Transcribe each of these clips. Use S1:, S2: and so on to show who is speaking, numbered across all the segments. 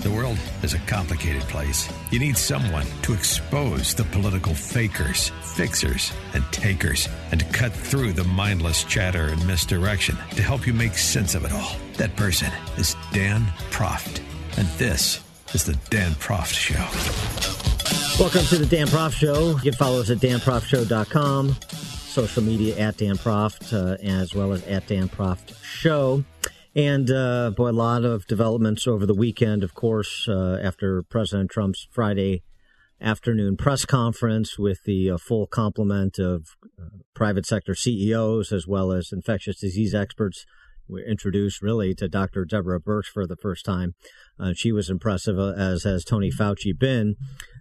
S1: The world is a complicated place. You need someone to expose the political fakers, fixers, and takers, and to cut through the mindless chatter and misdirection to help you make sense of it all. That person is Dan Proft. And this is the Dan Proft Show.
S2: Welcome to the Dan Proft Show. You can follow us at danproftshow.com, social media at Dan Proft, uh, as well as at Dan Proft Show. And uh, boy, a lot of developments over the weekend, of course, uh, after President Trump's Friday afternoon press conference with the uh, full complement of uh, private sector CEOs as well as infectious disease experts. We're introduced really to Dr. Deborah Birx for the first time. Uh, she was impressive, uh, as has Tony Fauci been.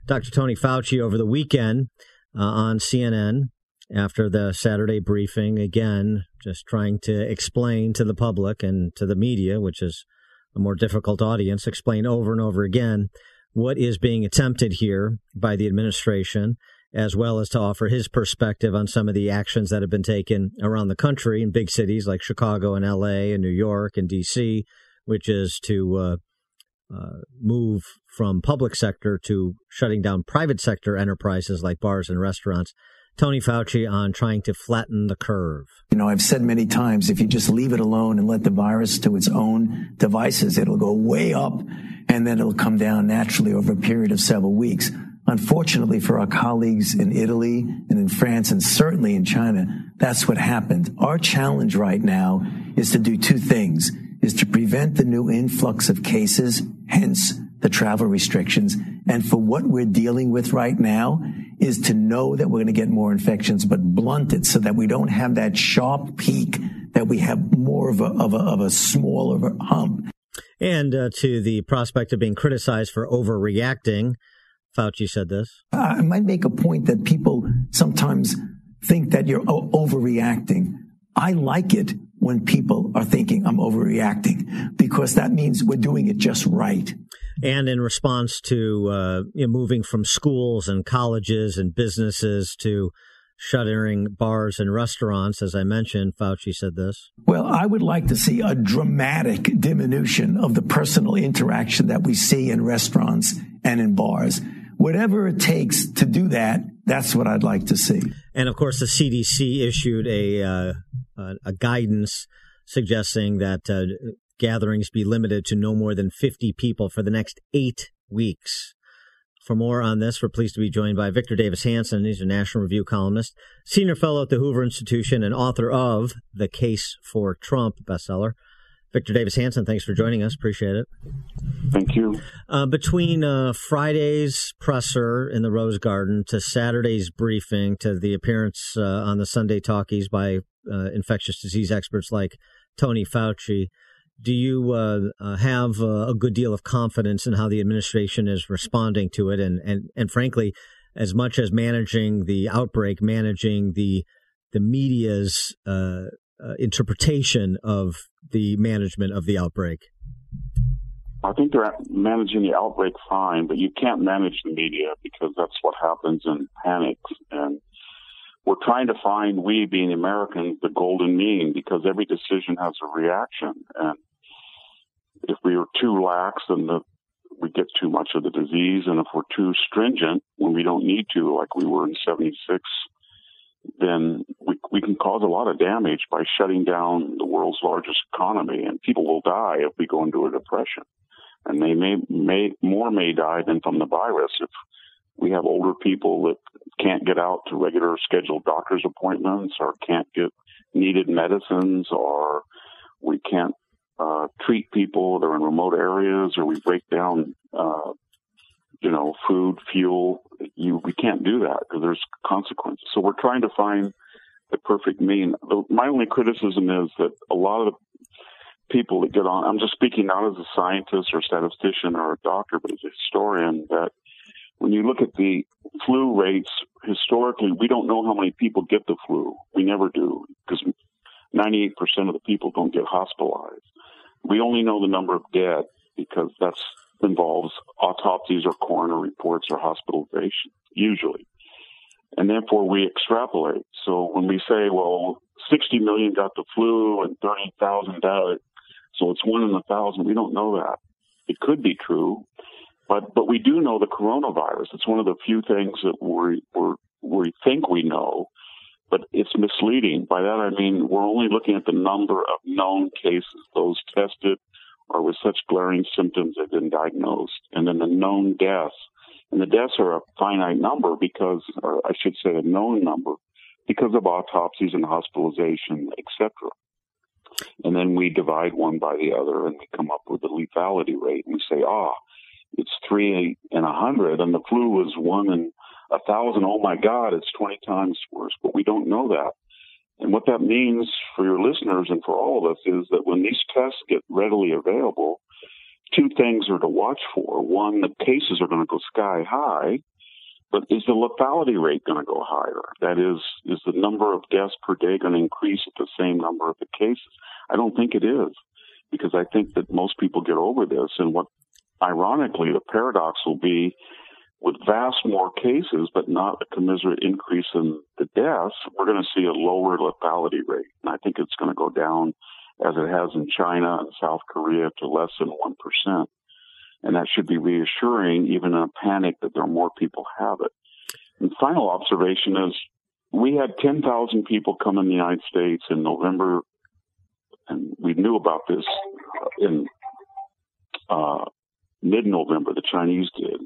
S2: Dr. Tony Fauci over the weekend on CNN after the Saturday briefing, again, just trying to explain to the public and to the media, which is a more difficult audience, explain over and over again what is being attempted here by the administration, as well as to offer his perspective on some of the actions that have been taken around the country in big cities like Chicago and LA and New York and DC, which is to uh, uh, move from public sector to shutting down private sector enterprises like bars and restaurants. Tony Fauci on trying to flatten the curve.
S3: You know, I've said many times if you just leave it alone and let the virus to its own devices, it'll go way up and then it'll come down naturally over a period of several weeks. Unfortunately for our colleagues in Italy and in France and certainly in China, that's what happened. Our challenge right now is to do two things, is to prevent the new influx of cases, hence the travel restrictions. And for what we're dealing with right now is to know that we're going to get more infections, but blunt it so that we don't have that sharp peak, that we have more of a, of a, of a smaller hump.
S2: And uh, to the prospect of being criticized for overreacting, Fauci said this.
S3: I might make a point that people sometimes think that you're overreacting. I like it when people are thinking I'm overreacting because that means we're doing it just right
S2: and in response to uh, you know, moving from schools and colleges and businesses to shuttering bars and restaurants, as I mentioned, Fauci said this.
S3: Well, I would like to see a dramatic diminution of the personal interaction that we see in restaurants and in bars. Whatever it takes to do that, that's what I'd like to see.
S2: And of course, the CDC issued a uh, a guidance suggesting that uh, gatherings be limited to no more than 50 people for the next eight weeks. For more on this, we're pleased to be joined by Victor Davis Hanson. He's a National Review columnist, senior fellow at the Hoover Institution, and author of The Case for Trump bestseller. Victor Davis Hanson, thanks for joining us. Appreciate it.
S4: Thank you.
S2: Uh, between uh, Friday's presser in the Rose Garden to Saturday's briefing to the appearance uh, on the Sunday talkies by uh, infectious disease experts like Tony Fauci, do you uh, uh, have a good deal of confidence in how the administration is responding to it, and and and frankly, as much as managing the outbreak, managing the the media's uh, uh, interpretation of the management of the outbreak?
S4: I think they're managing the outbreak fine, but you can't manage the media because that's what happens in panics. And we're trying to find, we being Americans, the golden mean because every decision has a reaction. And if we are too lax, then the, we get too much of the disease. And if we're too stringent when we don't need to, like we were in 76, then we, we can cause a lot of damage by shutting down the world's largest economy. And people will die if we go into a depression. And they may, may, more may die than from the virus if we have older people that can't get out to regular scheduled doctor's appointments or can't get needed medicines or we can't uh, treat people that are in remote areas or we break down, uh, you know, food, fuel. You, we can't do that because there's consequences. So we're trying to find the perfect mean. My only criticism is that a lot of people that get on. I'm just speaking not as a scientist or a statistician or a doctor, but as a historian. That when you look at the flu rates historically, we don't know how many people get the flu. We never do because 98% of the people don't get hospitalized. We only know the number of dead because that involves autopsies or coroner reports or hospitalization, usually. And therefore we extrapolate. So when we say, well, 60 million got the flu and 30,000 died, so it's one in a thousand, we don't know that. It could be true, but, but we do know the coronavirus. It's one of the few things that we, we we think we know but it's misleading. By that I mean we're only looking at the number of known cases, those tested or with such glaring symptoms that have been diagnosed, and then the known deaths. And the deaths are a finite number because, or I should say a known number, because of autopsies and hospitalization, etc. And then we divide one by the other and we come up with the lethality rate. And we say, ah, it's three in a hundred, and the flu was one in a thousand. Oh my God, it's 20 times worse. But we don't know that. And what that means for your listeners and for all of us is that when these tests get readily available, two things are to watch for. One, the cases are going to go sky high, but is the lethality rate going to go higher? That is, is the number of deaths per day going to increase at the same number of the cases? I don't think it is because I think that most people get over this. And what, ironically, the paradox will be with vast more cases, but not a commensurate increase in the deaths, we're going to see a lower lethality rate. And I think it's going to go down as it has in China and South Korea to less than 1%. And that should be reassuring, even in a panic that there are more people have it. And final observation is we had 10,000 people come in the United States in November, and we knew about this in uh, mid-November. The Chinese did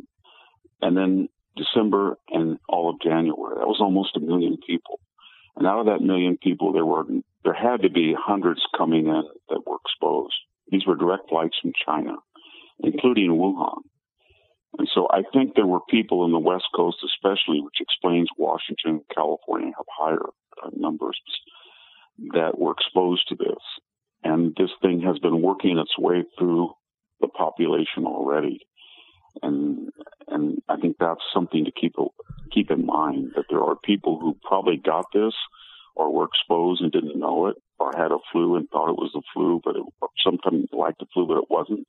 S4: and then December and all of January. That was almost a million people. And out of that million people, there were there had to be hundreds coming in that were exposed. These were direct flights from China, including Wuhan. And so I think there were people in the West Coast, especially, which explains Washington, California have higher uh, numbers that were exposed to this. And this thing has been working its way through the population already and and I think that's something to keep keep in mind that there are people who probably got this or were exposed and didn't know it, or had a flu and thought it was the flu, but it, sometimes like the flu, but it wasn't.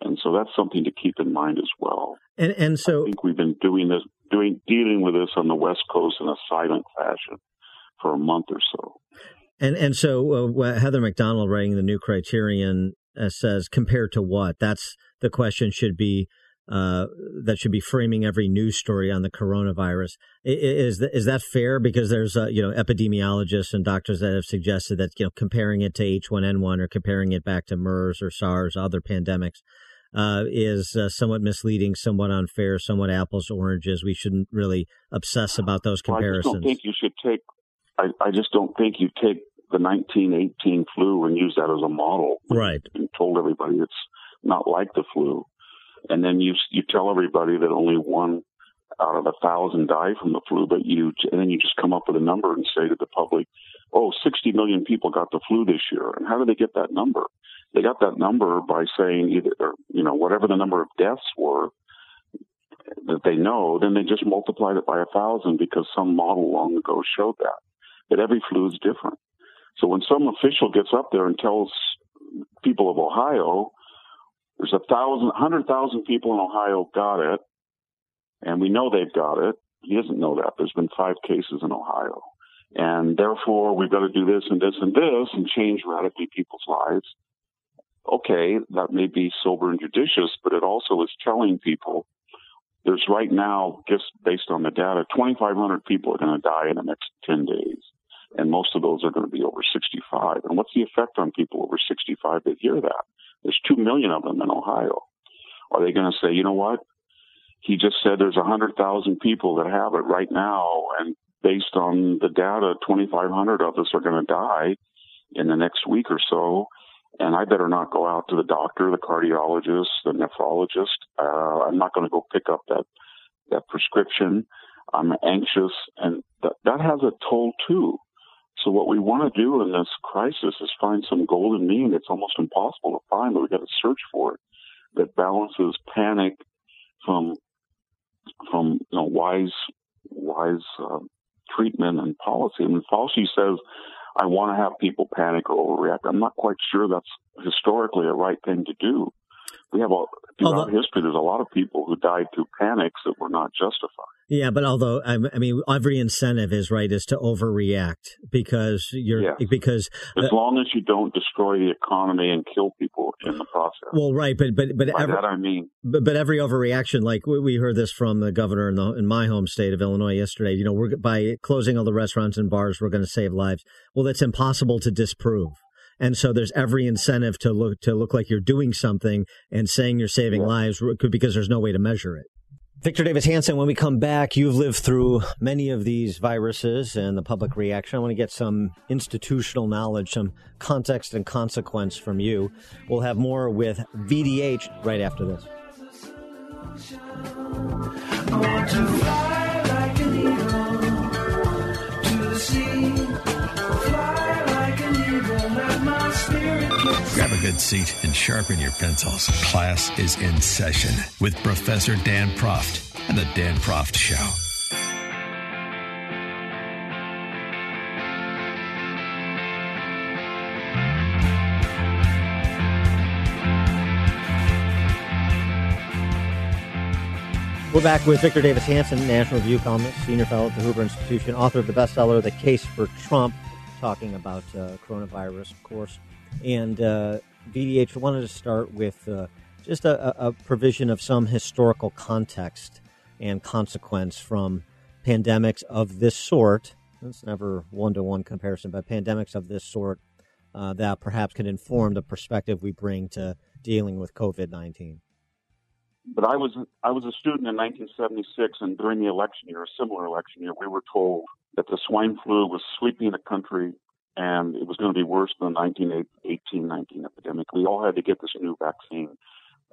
S4: And so that's something to keep in mind as well.
S2: And and so
S4: I think we've been doing this, doing dealing with this on the West Coast in a silent fashion for a month or so.
S2: And and so uh, Heather Mac Donald writing the new Criterion uh, says compared to what? That's the question should be uh, that should be framing every news story on the coronavirus. Is is that fair? Because there's uh, you know epidemiologists and doctors that have suggested that you know comparing it to H1N1 or comparing it back to MERS or SARS, other pandemics, uh, is uh, somewhat misleading, somewhat unfair, somewhat apples to oranges. We shouldn't really obsess about those comparisons.
S4: Well, I don't think you should take. I, I just don't think you take the 1918 flu and use that as a model.
S2: Right.
S4: And told everybody it's not like the flu and then you you tell everybody that only one out of a thousand die from the flu, but you and then you just come up with a number and say to the public, "Oh, 60 million people got the flu this year." And how do they get that number? They got that number by saying either, or, you know, whatever the number of deaths were that they know. Then they just multiplied it by a thousand because some model long ago showed that. But every flu is different. So when some official gets up there and tells people of Ohio there's a thousand, hundred thousand people in Ohio got it, and we know they've got it. He doesn't know that. There's been five cases in Ohio. And therefore, we've got to do this and this and this and change radically people's lives. Okay, that may be sober and judicious, but it also is telling people there's right now, just based on the data, 2,500 people are going to die in the next 10 days. And most of those are going to be over 65. And what's the effect on people over 65 that hear that? There's two million of them in Ohio. Are they going to say, you know what? He just said there's a hundred thousand people that have it right now, and based on the data, 2,500 of us are going to die in the next week or so. And I better not go out to the doctor, the cardiologist, the nephrologist. Uh, I'm not going to go pick up that that prescription. I'm anxious, and that that has a toll too. So what we want to do in this crisis is find some golden mean. It's almost impossible to find, but we got to search for it that balances panic from from you know wise wise uh, treatment and policy. Mean, Fauci says I want to have people panic or overreact. I'm not quite sure that's historically a right thing to do. We have a throughout Although, history. There's a lot of people who died through panics that were not justified.
S2: Yeah, but although I mean, every incentive is right is to overreact because you're yes. because
S4: as uh, long as you don't destroy the economy and kill people in the process.
S2: Well, right, but but but
S4: By every, that I mean,
S2: but, but every overreaction, like we heard this from the governor in, the, in my home state of Illinois yesterday. You know, we're by closing all the restaurants and bars, we're going to save lives. Well, that's impossible to disprove. And so there's every incentive to look to look like you're doing something and saying you're saving yeah. lives because there's no way to measure it. Victor Davis Hanson, when we come back, you've lived through many of these viruses and the public reaction. I want to get some institutional knowledge, some context and consequence from you. We'll have more with VDH right after this.
S1: Grab a good seat and sharpen your pencils. Class is in session with Professor Dan Proft and the Dan Proft Show.
S2: We're back with Victor Davis Hanson, National Review columnist, senior fellow at the Hoover Institution, author of the bestseller The Case for Trump, talking about uh, coronavirus, of course. And uh, VDH wanted to start with uh, just a, a, provision of some historical context and consequence from pandemics of this sort. It's never one to one comparison, but pandemics of this sort uh, that perhaps can inform the perspective we bring to dealing with COVID 19.
S4: But I was I was a student in 1976, and during the election year, a similar election year, we were told that the swine flu was sweeping the country and it was going to be worse than the 1918 19 epidemic. We all had to get this new vaccine.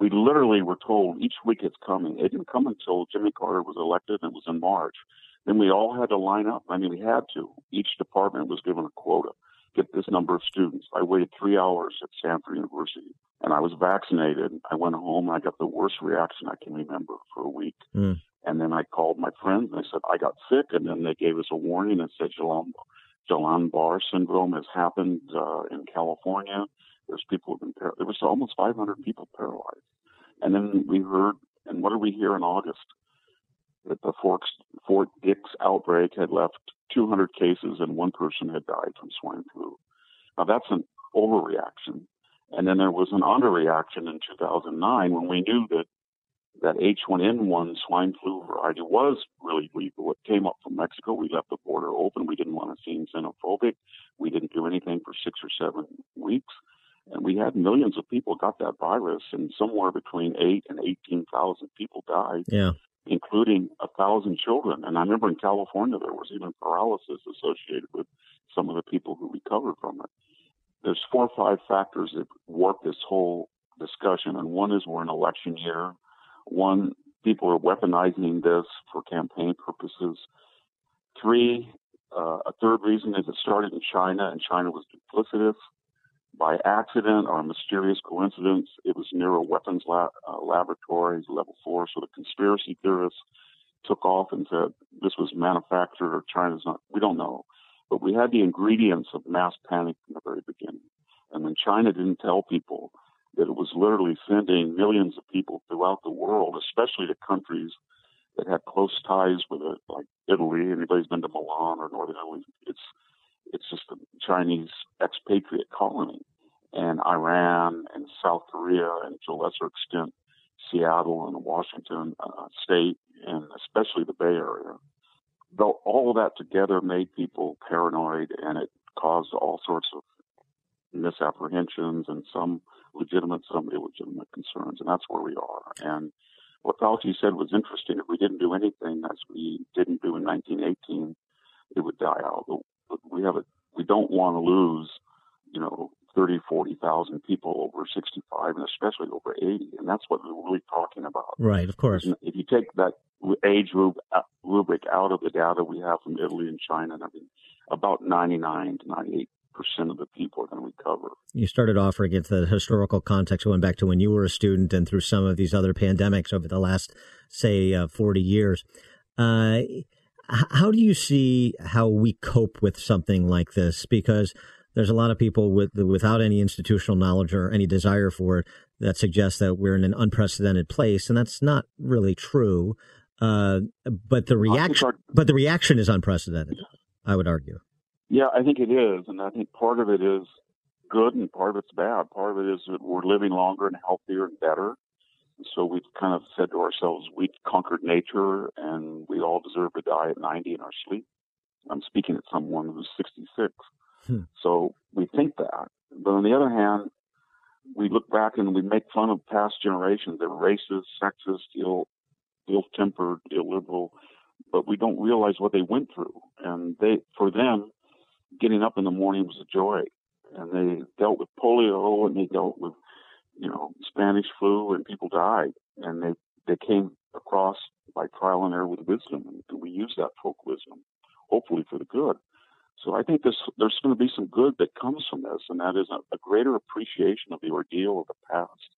S4: We literally were told each week it's coming. It didn't come until Jimmy Carter was elected, and it was in March. Then we all had to line up. I mean, we had to. Each department was given a quota. Get this number of students. I waited three hours at Stanford University, and I was vaccinated. I went home. and I got the worst reaction I can remember for a week. Mm. And then I called my friends and I said I got sick, and then they gave us a warning and said, Guillain Guillain-Barre syndrome has happened uh, in California. There's people who've been par- there was almost 500 people paralyzed, and then we heard, and what did we hear in August? That the Fort, Fort Dix outbreak had left 200 cases and one person had died from swine flu. Now that's an overreaction. And then there was an underreaction in 2009 when we knew that that H1N1 swine flu variety was really lethal. It came up from Mexico. We left the border open. We didn't want to seem xenophobic. We didn't do anything for six or seven weeks. And we had millions of people got that virus, and somewhere between eight and 18,000 people died,
S2: yeah.
S4: including a thousand children. And I remember in California, there was even paralysis associated with some of the people who recovered from it. There's four or five factors that warp this whole discussion, and one is we're in election year one, people are weaponizing this for campaign purposes. Three, uh, a third reason is it started in China and China was duplicitous. By accident or mysterious coincidence, it was near a weapons uh, laboratory, level four. So the conspiracy theorists took off and said this was manufactured or China's not. We don't know. But we had the ingredients of mass panic from the very beginning. And when China didn't tell people that it was literally sending millions of people throughout the world, especially to countries that had close ties with it, like Italy. Anybody's been to Milan or Northern Italy? It's it's just a Chinese expatriate colony, and Iran and South Korea, and to a lesser extent, Seattle and Washington uh, State, and especially the Bay Area. Though all of that together made people paranoid, and it caused all sorts of misapprehensions and some legitimate, some illegitimate concerns, and that's where we are. And what Fauci said was interesting. If we didn't do anything as we didn't do in 1918, it would die out. But we have a, we don't want to lose, you know, 30, 40,000 people over 65 and especially over 80. And that's what we're really talking about.
S2: Right, of course.
S4: If you take that age uh, rubric out of the data we have from Italy and China and mean, about 99 to 98 percent of the people are going to recover.
S2: You started offering it the historical context going back to when you were a student and through some of these other pandemics over the last, say, uh, 40 years. Uh, how do you see how we cope with something like this? Because there's a lot of people with without any institutional knowledge or any desire for it that suggests that we're in an unprecedented place, and that's not really true. Uh, but the reaction, but the reaction is unprecedented. I would argue.
S4: Yeah, I think it is, and I think part of it is good, and part of it's bad. Part of it is that we're living longer and healthier and better. so we've kind of said to ourselves, we've conquered nature, and we all deserve to die at 90 in our sleep. I'm speaking at someone who's 66. Hmm. So we think that. But on the other hand, we look back and we make fun of past generations. They're racist, sexist, ill, ill-tempered, illiberal, but we don't realize what they went through. And they, for them, getting up in the morning was a joy. And they dealt with polio and they dealt with, you know, Spanish flu and people died. And they, they came across by trial and error with wisdom. And we use that folk wisdom, hopefully for the good. So I think this, there's going to be some good that comes from this, and that is a, a greater appreciation of the ordeal of the past,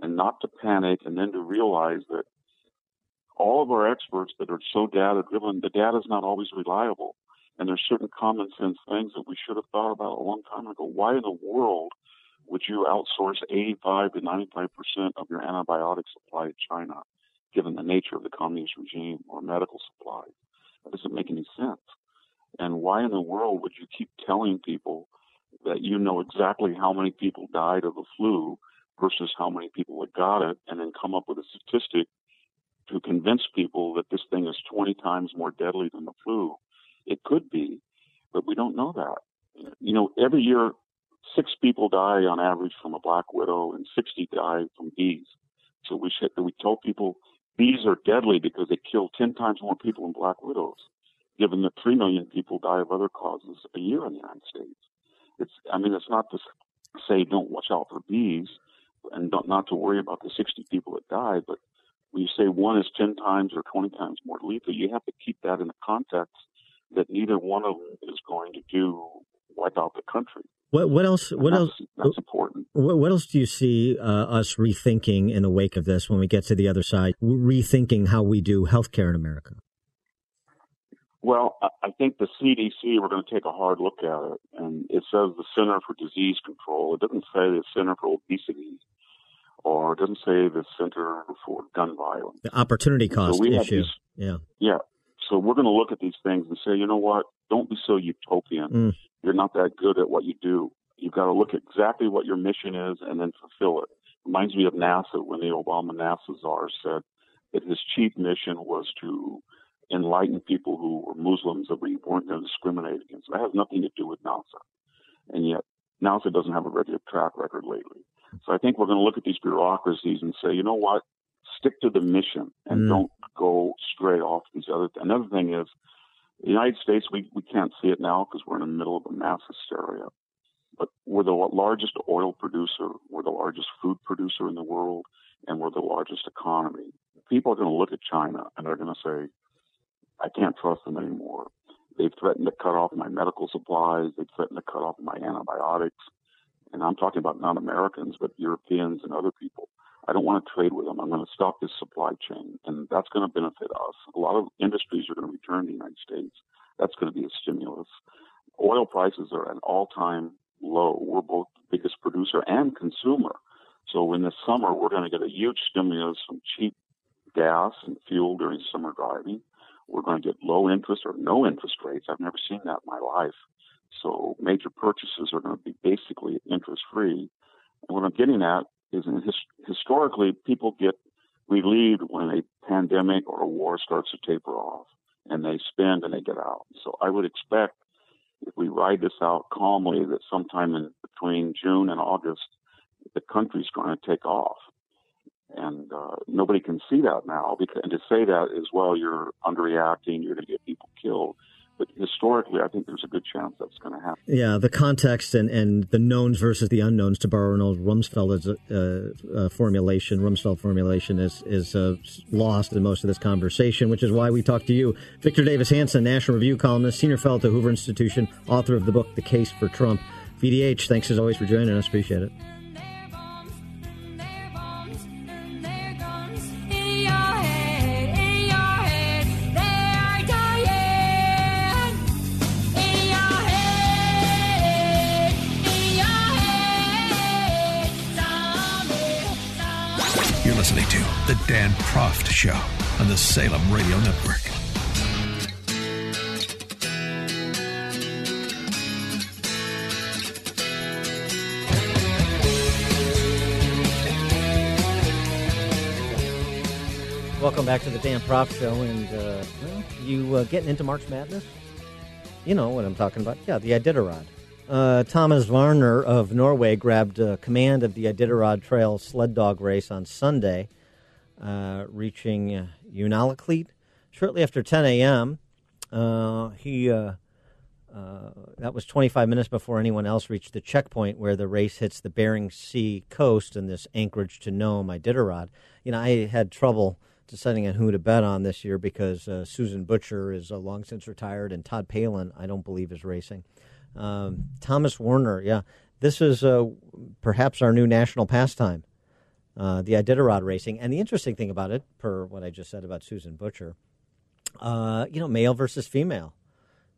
S4: and not to panic, and then to realize that all of our experts that are so data driven, the data is not always reliable. And there's certain common sense things that we should have thought about a long time ago. Why in the world would you outsource 85 to 95 percent of your antibiotic supply to China, given the nature of the communist regime or medical supplies? That doesn't make any sense. And why in the world would you keep telling people that you know exactly how many people died of the flu versus how many people had got it, and then come up with a statistic to convince people that this thing is 20 times more deadly than the flu? It could be, but we don't know that. You know, every year, six people die on average from a black widow, and 60 die from bees. So we should, we tell people bees are deadly because they kill 10 times more people than black widows, given that 3 million people die of other causes a year in the United States. It's, I mean, it's not to say don't watch out for bees and don't, not to worry about the 60 people that die, but when you say one is 10 times or 20 times more lethal, you have to keep that in the context that neither one of them is going to do wipe out the country.
S2: What, what else? What
S4: that's,
S2: else?
S4: That's important.
S2: What, what, else do you see uh, us rethinking in the wake of this when we get to the other side? Rethinking how we do healthcare in America.
S4: Well, I think the CDC, we're going to take a hard look at it. And it says the Center for Disease Control. It doesn't say the Center for Obesity or it doesn't say the Center for Gun Violence.
S2: The opportunity cost so issue. These, yeah.
S4: Yeah. So we're going to look at these things and say, you know what? Don't be so utopian. Mm. You're not that good at what you do. You've got to look at exactly what your mission is and then fulfill it. Reminds me of NASA when the Obama NASA czar said that his chief mission was to enlighten people who were Muslims that we weren't going to discriminate against. That has nothing to do with NASA. And yet NASA doesn't have a very good track record lately. So I think we're going to look at these bureaucracies and say, you know what? Stick to the mission and mm. don't go stray off these other. Th- Another thing is, the United States, we, we can't see it now because we're in the middle of a mass hysteria. But we're the largest oil producer, we're the largest food producer in the world, and we're the largest economy. People are going to look at China and they're going to say, I can't trust them anymore. They've threatened to cut off my medical supplies. They've threatened to cut off my antibiotics and I'm talking about non Americans, but Europeans and other people. I don't want to trade with them. I'm going to stop this supply chain, and that's going to benefit us. A lot of industries are going to return to the United States. That's going to be a stimulus. Oil prices are at an all time low. We're both the biggest producer and consumer. So in the summer, we're going to get a huge stimulus from cheap gas and fuel during summer driving. We're going to get low interest or no interest rates. I've never seen that in my life. So major purchases are going to be basically interest free. And what I'm getting at is his, historically, people get relieved when a pandemic or a war starts to taper off and they spend and they get out. So I would expect if we ride this out calmly that sometime in between June and August, the country's going to take off. And uh, nobody can see that now because, and to say that is, well, you're underreacting, you're going to get people killed but historically, I think there's a good chance that's going to happen.
S2: Yeah, the context and, and the knowns versus the unknowns, to borrow an old Rumsfeld uh, uh, formulation, Rumsfeld formulation is is uh, lost in most of this conversation, which is why we talk to you, Victor Davis Hanson, National Review columnist, senior fellow at the Hoover Institution, author of the book The Case for Trump. VDH, thanks as always for joining us. Appreciate it.
S1: Dan Proft Show on the Salem Radio Network.
S2: Welcome back to the Dan Proft Show. And uh, well, you uh, getting into March Madness? You know what I'm talking about. Yeah, the Iditarod. Uh, Thomas Waerner of Norway grabbed uh, command of the Iditarod Trail sled dog race on Sunday, uh, reaching uh, Unalakleet shortly after 10 a.m. Uh, he uh, uh, that was 25 minutes before anyone else reached the checkpoint where the race hits the Bering Sea coast in this Anchorage to Nome Iditarod. You know, I had trouble deciding on who to bet on this year because Susan Butcher is long since retired and Todd Palin, I don't believe, is racing. Um, Thomas Waerner, yeah. This is perhaps our new national pastime, uh, the Iditarod racing. And the interesting thing about it, per what I just said about Susan Butcher, uh, you know, male versus female.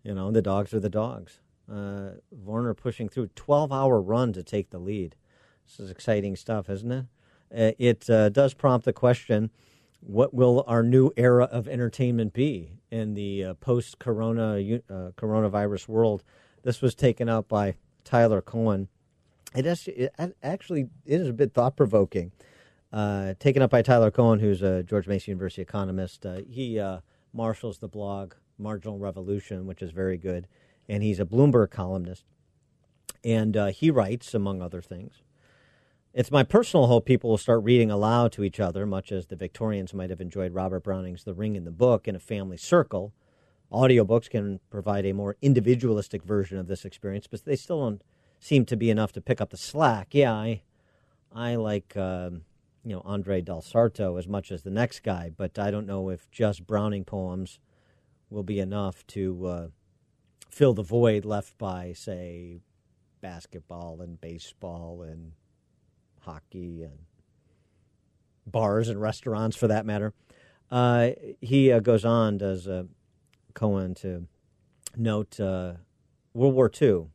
S2: You know, the dogs are the dogs. Uh, Waerner pushing through 12 hour run to take the lead. This is exciting stuff, isn't it? Uh, it uh, does prompt the question what will our new era of entertainment be in the post corona coronavirus world? This was taken up by Tyler Cowen. It actually, it is a bit thought provoking. Uh, taken up by Tyler Cowen, who's a George Mason University economist. Uh, he uh, marshals the blog Marginal Revolution, which is very good, and he's a Bloomberg columnist. And uh, he writes, among other things, it's my personal hope people will start reading aloud to each other, much as the Victorians might have enjoyed Robert Browning's The Ring and the Book in a family circle Audiobooks can provide a more individualistic version of this experience, but they still don't seem to be enough to pick up the slack. Yeah, I, I like um, you know Andre Del Sarto as much as the next guy, but I don't know if just Browning poems will be enough to uh, fill the void left by, say, basketball and baseball and hockey and bars and restaurants, for that matter. Uh, he uh, goes on, does uh, Cowen to note uh, World War II.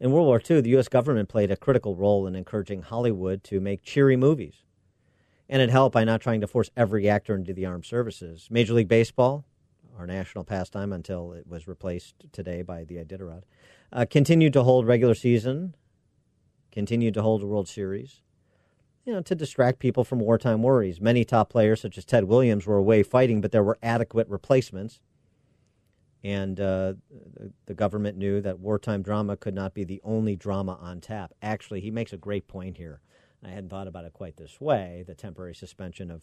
S2: In World War II, the U.S. government played a critical role in encouraging Hollywood to make cheery movies. And it helped by not trying to force every actor into the armed services. Major League Baseball, our national pastime until it was replaced today by the Iditarod, uh, continued to hold regular season, continued to hold a World Series, you know, to distract people from wartime worries. Many top players, such as Ted Williams, were away fighting, but there were adequate replacements and uh, the government knew that wartime drama could not be the only drama on tap. Actually, he makes a great point here. I hadn't thought about it quite this way the temporary suspension of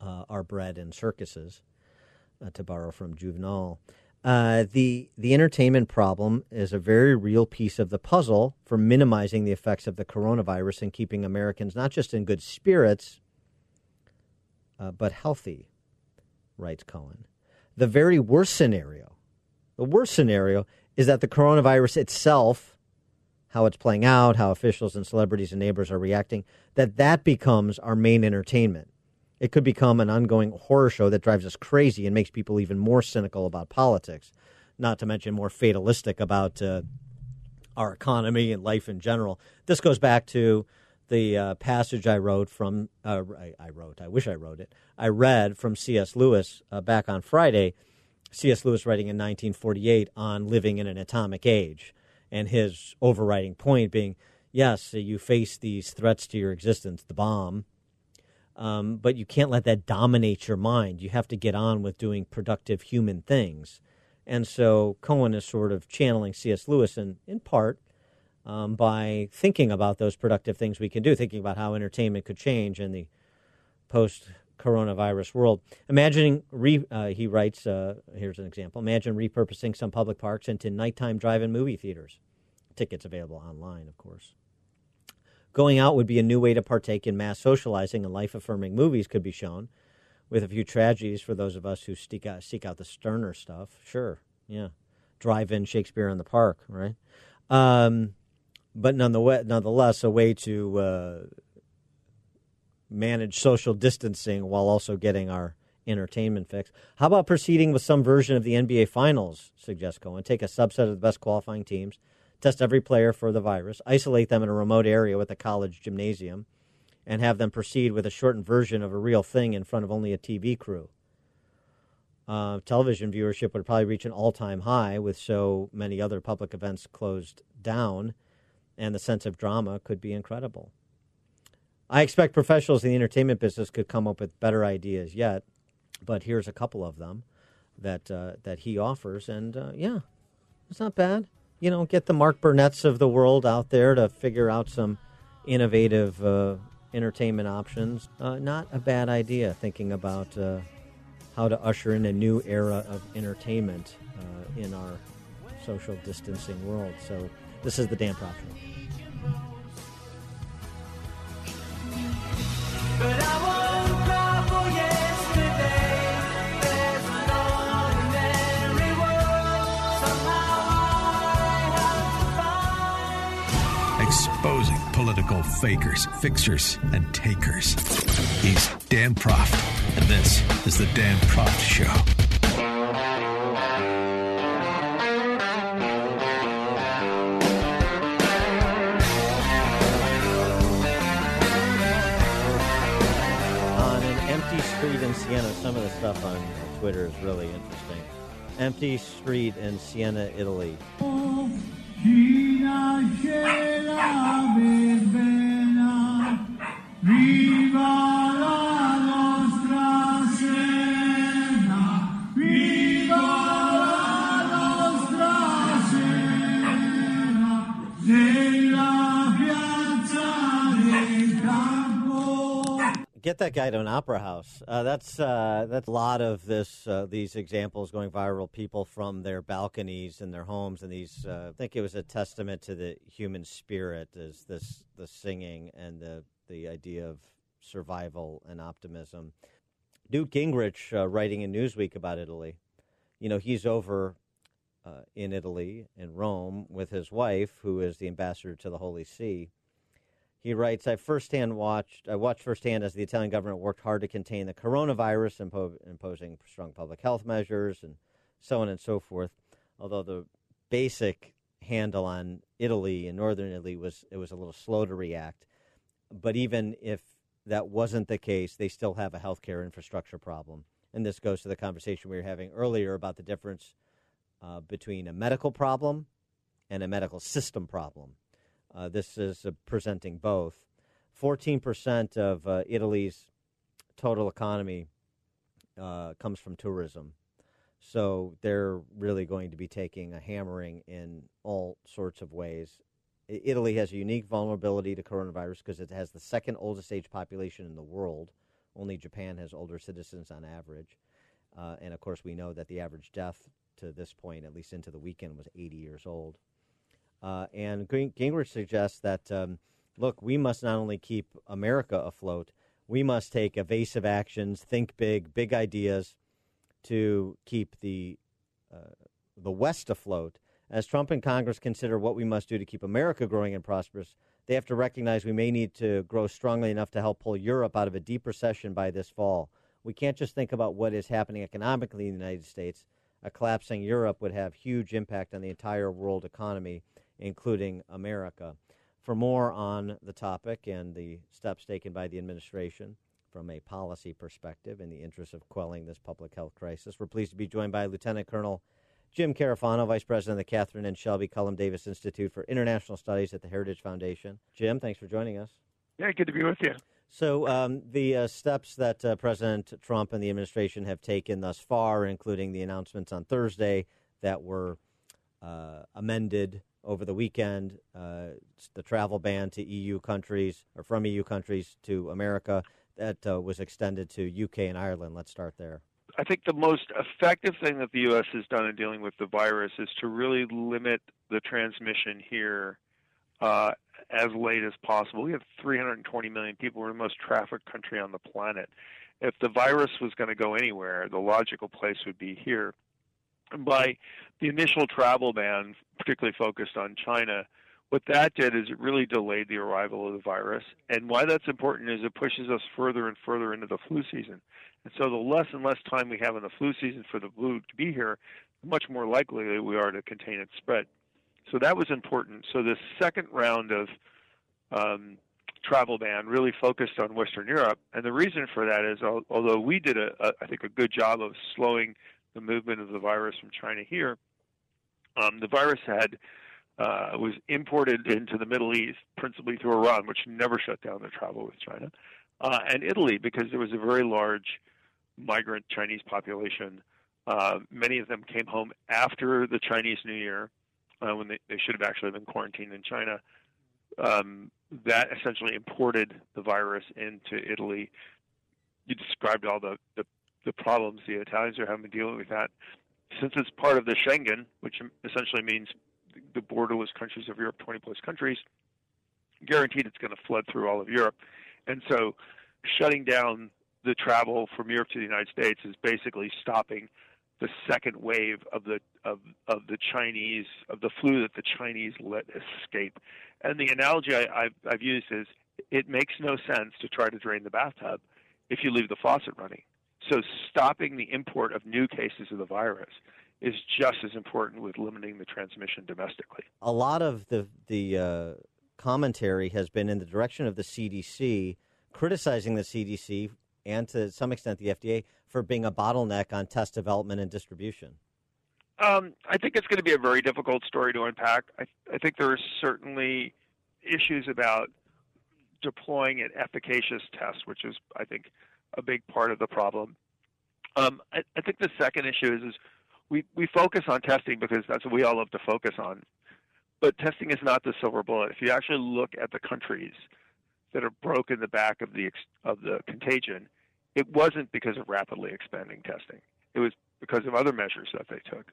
S2: uh, our bread and circuses, uh, to borrow from Juvenal. Uh, the the entertainment problem is a very real piece of the puzzle for minimizing the effects of the coronavirus and keeping Americans not just in good spirits, uh, but healthy, writes Cowen the very worst scenario, the worst scenario is that the coronavirus itself, how it's playing out, how officials and celebrities and neighbors are reacting, that that becomes our main entertainment. It could become an ongoing horror show that drives us crazy and makes people even more cynical about politics, not to mention more fatalistic about uh, our economy and life in general. This goes back to the uh, passage I wrote from, uh, I, I, wrote, I wish I wrote it, I read from C.S. Lewis uh, back on Friday. C.S. Lewis writing in 1948 on living in an atomic age, and his overriding point being yes, you face these threats to your existence, the bomb, um, but you can't let that dominate your mind. You have to get on with doing productive human things. And so Cowen is sort of channeling C.S. Lewis in, in part um, by thinking about those productive things we can do, thinking about how entertainment could change in the post coronavirus world. Imagining, re, uh, he writes, uh, here's an example imagine repurposing some public parks into nighttime drive in movie theaters. Tickets available online, of course. Going out would be a new way to partake in mass socializing, and life affirming movies could be shown with a few tragedies for those of us who seek out, seek out the sterner stuff. Sure, yeah. Drive in Shakespeare in the Park, right? Um, but nonetheless, a way to uh, manage social distancing while also getting our entertainment fix. How about proceeding with some version of the NBA Finals, suggests Cowen? Take a subset of the best qualifying teams test every player for the virus, isolate them in a remote area with a college gymnasium, and have them proceed with a shortened version of a real thing in front of only a TV crew. Uh, television viewership would probably reach an all time high with so many other public events closed down, and the sense of drama could be incredible. I expect professionals in the entertainment business could come up with better ideas yet, but here's a couple of them that uh, that he offers, and uh, yeah, it's not bad you know, get the Mark Burnett's of the world out there to figure out some innovative uh, entertainment options. Uh, not a bad idea thinking about uh, how to usher in a new era of entertainment uh, in our social distancing world. So, this is the Dan Proft
S1: exposing political fakers, fixers, and takers. He's Dan Proft, and this is the Dan Proft Show.
S2: Some of the stuff on Twitter is really interesting. Empty street in Siena, Italy. Get that guy to an opera house. Uh, that's uh, that's a lot of this. Uh, these examples going viral. People from their balconies in their homes, and these. Uh, I think it was a testament to the human spirit. Is this the singing and the the idea of survival and optimism? Newt Gingrich, uh, writing in Newsweek about Italy, you know, he's over uh, in Italy in Rome with his wife, who is the ambassador to the Holy See he writes, I firsthand watched, I watched firsthand as the Italian government worked hard to contain the coronavirus, impo- imposing strong public health measures and so on and so forth. Although the basic handle on Italy and northern Italy was it was a little slow to react. But even if that wasn't the case, they still have a healthcare infrastructure problem. And this goes to the conversation we were having earlier about the difference uh, between a medical problem and a medical system problem. Uh, this is uh, presenting both. 14% of uh, Italy's total economy uh, comes from tourism. So they're really going to be taking a hammering in all sorts of ways. Italy has a unique vulnerability to coronavirus because it has the second oldest age population in the world. Only Japan has older citizens on average. Uh, and of course, we know that the average death to this point, at least into the weekend, was 80 years old. Uh, and Gingrich suggests that, um, look, we must not only keep America afloat, we must take evasive actions, think big, big ideas to keep the, uh, the West afloat. As Trump and Congress consider what we must do to keep America growing and prosperous, they have to recognize we may need to grow strongly enough to help pull Europe out of a deep recession by this fall. We can't just think about what is happening economically in the United States. A collapsing Europe would have huge impact on the entire world economy including America. For more on the topic and the steps taken by the administration from a policy perspective in the interest of quelling this public health crisis, we're pleased to be joined by Lieutenant Colonel Jim Carafano, Vice President of the Kathryn and Shelby Cullom Davis Institute for International Studies at the Heritage Foundation. Jim, thanks for joining us.
S5: Yeah, good to be with you.
S2: So, um, the uh, steps that uh, President Trump and the administration have taken thus far, including the announcements on Thursday that were uh, amended over the weekend, uh, the travel ban to EU countries or from EU countries to America, that uh, was extended to UK and Ireland. Let's start there.
S5: I think the most effective thing that the U.S. has done in dealing with the virus is to really limit the transmission here uh, as late as possible. We have 320 million people. We're the most trafficked country on the planet. If the virus was going to go anywhere, the logical place would be here. By the initial travel ban, particularly focused on China, what that did is it really delayed the arrival of the virus. And why that's important is it pushes us further and further into the flu season. And so the less and less time we have in the flu season for the flu to be here, the much more likely we are to contain its spread. So that was important. So the second round of um, travel ban really focused on Western Europe, and the reason for that is although we did a, a I think a good job of slowing the movement of the virus from China here, um, the virus had uh, was imported into the Middle East principally through Iran, which never shut down their travel with China, uh, and Italy because there was a very large migrant Chinese population. Uh, many of them came home after the Chinese New Year uh, when they, they should have actually been quarantined in China. Um, that essentially imported the virus into Italy. You described all the, the, the problems the Italians are having dealing with that. Since it's part of the Schengen, which essentially means the borderless countries of Europe, 20 plus countries, guaranteed it's going to flood through all of Europe. And so shutting down the travel from Europe to the United States is basically stopping the second wave of the of of the Chinese of the flu that the Chinese let escape. And the analogy I, I've, I've used is it makes no sense to try to drain the bathtub if you leave the faucet running. So stopping the import of new cases of the virus is just as important with limiting the transmission domestically.
S2: A lot of the the uh, commentary has been in the direction of the CDC, criticizing the CDC and to some extent the FDA for being a bottleneck on test development and distribution?
S5: Um, I think it's going to be a very difficult story to unpack. I, I think there are certainly issues about deploying an efficacious test, which is, I think, a big part of the problem. Um, I, I, think the second issue is, is we, we focus on testing because that's what we all love to focus on. But testing is not the silver bullet. If you actually look at the countries that have broken the back of the of the contagion, it wasn't because of rapidly expanding testing. It was because of other measures that they took.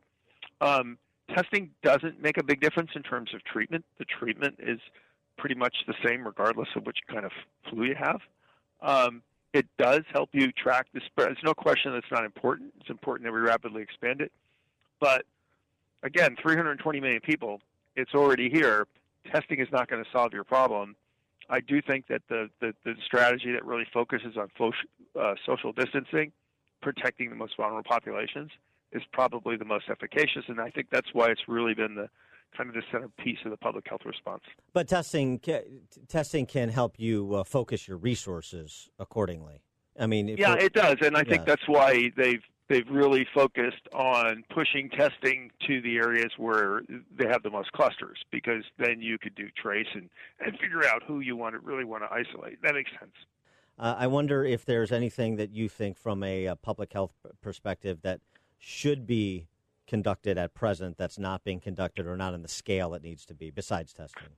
S5: Um, testing doesn't make a big difference in terms of treatment. The treatment is pretty much the same regardless of which kind of flu you have. Um, it does help you track the spread. There's no question that's not important. It's important that we rapidly expand it. But again, 320 million people, it's already here. Testing is not going to solve your problem. I do think that the, the, the strategy that really focuses on fo- uh, social distancing, protecting the most vulnerable populations, is probably the most efficacious, and I think that's why it's really been the kind of the centerpiece of the public health response.
S2: But testing testing can help you uh, focus your resources accordingly. I mean,
S5: yeah, it does, and I think that's why they've they've really focused on pushing testing to the areas where they have the most clusters because then you could do trace and, and figure out who you want to really want to isolate. That makes sense.
S2: Uh, I wonder if there's anything that you think from a, a public health perspective that should be conducted at present that's not being conducted or not on the scale it needs to be besides testing.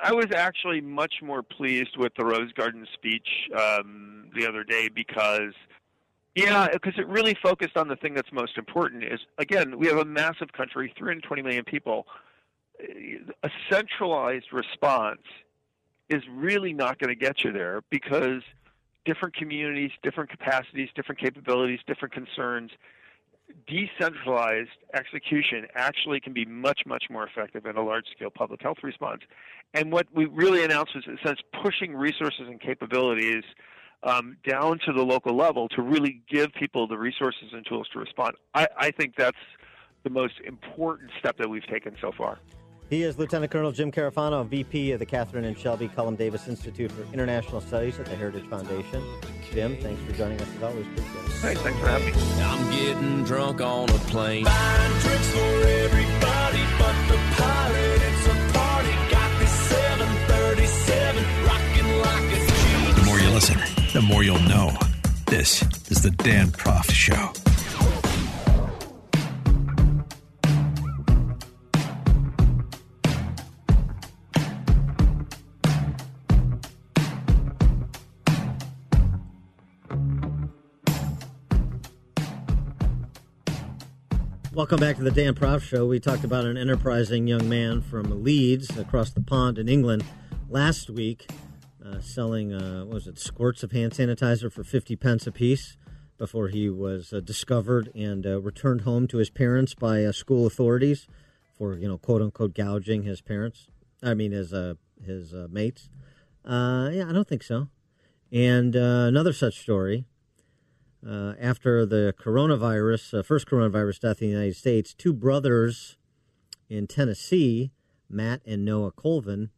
S5: I was actually much more pleased with the Rose Garden speech um, the other day because yeah, because it really focused on the thing that's most important. Is again, we have a massive country, 320 million people. A centralized response is really not going to get you there because different communities, different capacities, different capabilities, different concerns. Decentralized execution actually can be much, much more effective in a large scale public health response. And what we really announced was, in a sense, pushing resources and capabilities um, down to the local level to really give people the resources and tools to respond. I, I think that's the most important step that we've taken so far.
S2: He is Lieutenant Colonel Jim Carafano, VP of the Kathryn and Shelby Cullom Davis Institute for International Studies at the Heritage Foundation. Jim, thanks for joining us as always. Appreciate it.
S5: Hey, thanks for having me.
S6: I'm getting drunk on a plane. Buying drinks for everybody but the pilot. It's a party. Got this 737 rocking like a G.
S1: The more you listen the more you'll know. This is the Dan Proft Show.
S2: Welcome back to the Dan Proft Show. We talked about an enterprising young man from Leeds across the pond in England last week, uh, selling uh, what was it squirts of hand sanitizer for fifty pence a piece before he was uh, discovered and uh, returned home to his parents by uh, school authorities for you know quote unquote gouging his parents. I mean his uh, his mates. yeah, I don't think so. And another such story uh, after the coronavirus, uh, first coronavirus death in the United States, two brothers in Tennessee, Matt and Noah Colvin,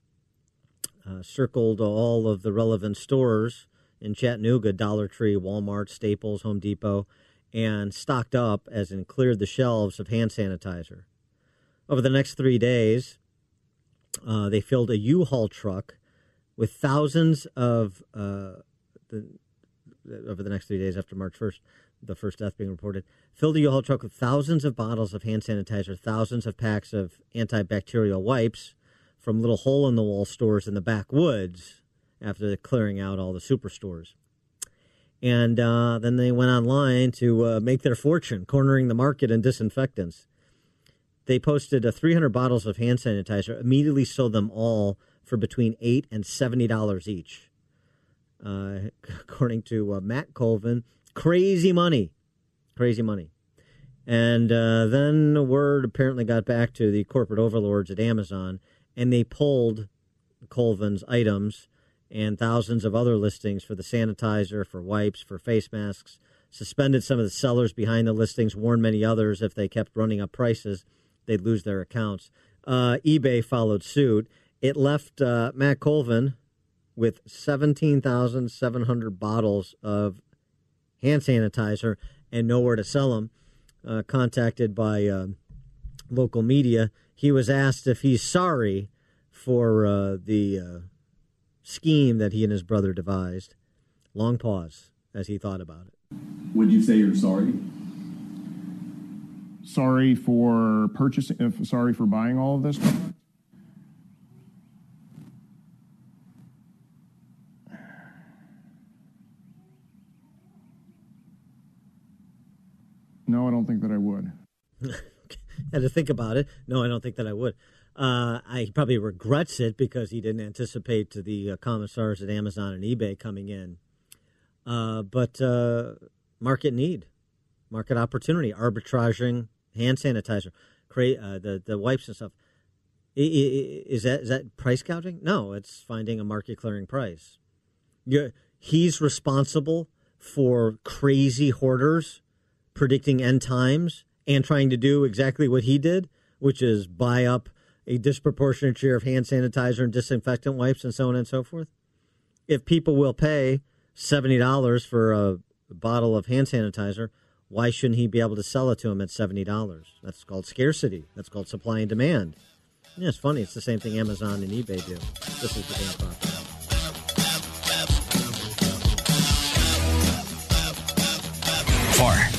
S2: uh, circled all of the relevant stores in Chattanooga Dollar Tree, Walmart, Staples, Home Depot and stocked up, as in cleared the shelves of hand sanitizer. Over the next three days, uh, they filled a U Haul truck with thousands of uh, the over the next three days after March 1st, the first death being reported, filled a U-Haul truck with thousands of bottles of hand sanitizer, thousands of packs of antibacterial wipes from little hole-in-the-wall stores in the backwoods after clearing out all the superstores. And uh, then they went online to uh, make their fortune, cornering the market in disinfectants. They posted uh, 300 bottles of hand sanitizer, immediately sold them all for between 8 and $70 each uh, according to uh, Matt Colvin. Crazy money, crazy money. And uh, then word apparently got back to the corporate overlords at Amazon, and they pulled Colvin's items and thousands of other listings for the sanitizer, for wipes, for face masks, suspended some of the sellers behind the listings, warned many others if they kept running up prices, they'd lose their accounts. Uh, eBay followed suit. It left uh, Matt Colvin with 17,700 bottles of hand sanitizer and nowhere to sell them. Uh, contacted by uh, local media, he was asked if he's sorry for uh, the uh, scheme that he and his brother devised. Long pause as he thought about it.
S7: Would you say you're sorry?
S8: Sorry for purchasing, uh, sorry for buying all of this? No, I don't think that I would.
S2: Had to think about it. No, I don't think that I would. Uh, I probably regrets it because he didn't anticipate the uh, commissars at Amazon and eBay coming in. Uh, but uh, market need, market opportunity, arbitraging hand sanitizer, create uh, the the wipes and stuff. Is that is that price gouging? No, it's finding a market clearing price. You're, he's responsible for crazy hoarders predicting end times and trying to do exactly what he did, which is buy up a disproportionate share of hand sanitizer and disinfectant wipes and so on and so forth. If people will pay $70 for a bottle of hand sanitizer, why shouldn't he be able to sell it to him at $70? That's called scarcity. That's called supply and demand. Yeah, it's funny. It's the same thing Amazon and eBay do. This is the.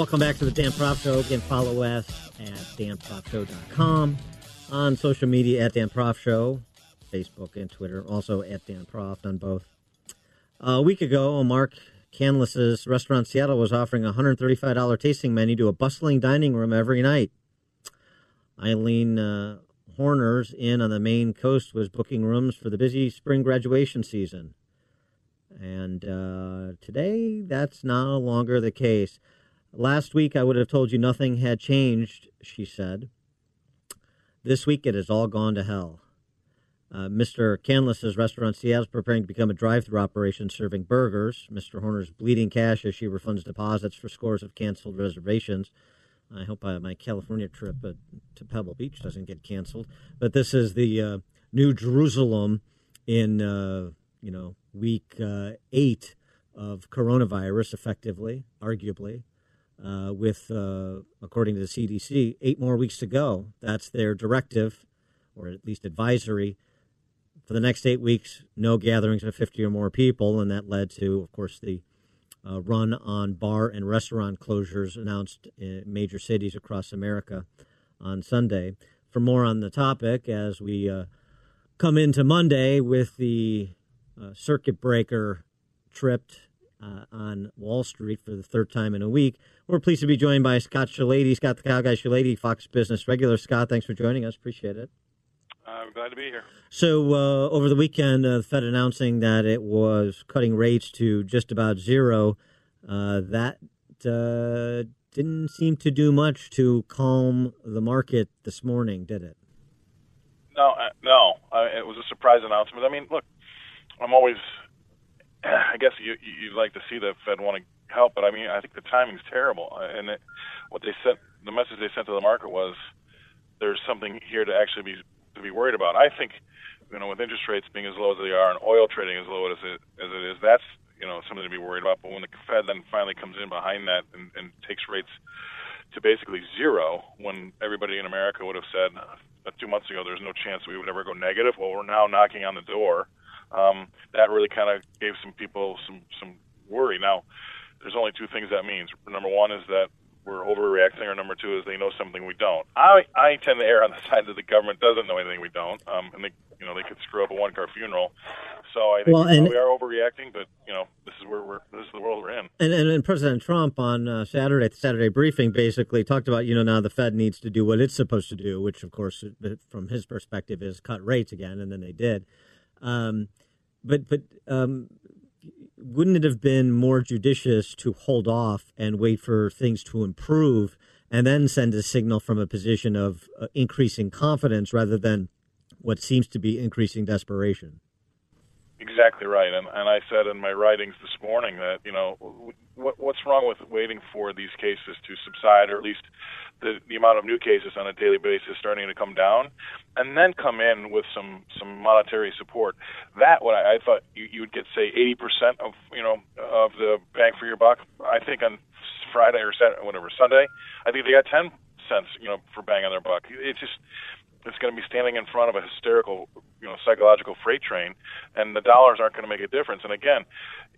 S2: Welcome back to the Dan Proft Show. Again, follow us at danproftshow.com, on social media at Dan Proft Show, Facebook and Twitter, also at Dan Proft on both. A week ago, Mark Canlis's restaurant Seattle was offering a $135 tasting menu to a bustling dining room every night. Eileen uh, Horner's Inn on the Maine coast was booking rooms for the busy spring graduation season. And uh, today, that's no longer the case. Last week, I would have told you nothing had changed, she said. This week, it has all gone to hell. Uh, Mr. Canlis's restaurant Seattle is preparing to become a drive-through operation serving burgers. Mr. Horner's bleeding cash as she refunds deposits for scores of canceled reservations. I hope uh, my California trip uh, to Pebble Beach doesn't get canceled. But this is the uh, New Jerusalem in uh, you know week uh, eight of coronavirus, effectively, arguably uh, with, uh, according to the CDC, eight more weeks to go. That's their directive or at least advisory. For the next eight weeks, no gatherings of 50 or more people, and that led to, of course, the uh, run on bar and restaurant closures announced in major cities across America on Sunday. For more on the topic, as we uh, come into Monday with the uh, circuit breaker tripped uh, on Wall Street for the third time in a week. We're pleased to be joined by Scott Shellady, Scott the Cow Guy Shellady, Fox Business regular. Scott, thanks for joining us. Appreciate it.
S9: I'm glad to be here.
S2: So, uh, over the weekend, uh, the Fed announcing that it was cutting rates to just about zero. Uh, that uh, didn't seem to do much to calm the market this morning, did it?
S9: No, uh, no. it was a surprise announcement. I mean, look, I'm always I guess you you'd like to see the Fed want to help, but I mean I think the timing's terrible. Uh, and it, what they sent, the message they sent to the market was there's something here to actually be to be worried about. I think you know with interest rates being as low as they are and oil trading as low as it as it is, that's you know something to be worried about. But when the Fed then finally comes in behind that and, and takes rates to basically zero, when everybody in America would have said uh, two months ago there's no chance we would ever go negative, well we're now knocking on the door um, that really kind of gave some people some some worry. Now, there's only two things that means. Number one is that we're overreacting, or number two is they know something we don't. I I tend to err on the side that the government doesn't know anything we don't, um, and they you know they could screw up a one car funeral. So I think
S2: well, and,
S9: we are overreacting, but you know this is where we're this is the world we're in.
S2: And and, and President Trump on uh, Saturday at the Saturday briefing basically talked about you know now the Fed needs to do what it's supposed to do, which of course from his perspective is cut rates again, and then they did. Um, but but um, wouldn't it have been more judicious to hold off and wait for things to improve and then send a signal from a position of uh, increasing confidence rather than what seems to be increasing desperation?
S9: Exactly right, and and I said in my writings this morning that you know what, what's wrong with waiting for these cases to subside, or at least the the amount of new cases on a daily basis starting to come down, and then come in with some some monetary support. That what I, I thought you, you would get say 80% of you know of the bang for your buck. I think on Friday or Saturday, whatever Sunday, I think they got 10 cents you know for bang on their buck. It's just it's going to be standing in front of a hysterical, you know, psychological freight train, and the dollars aren't going to make a difference. And again,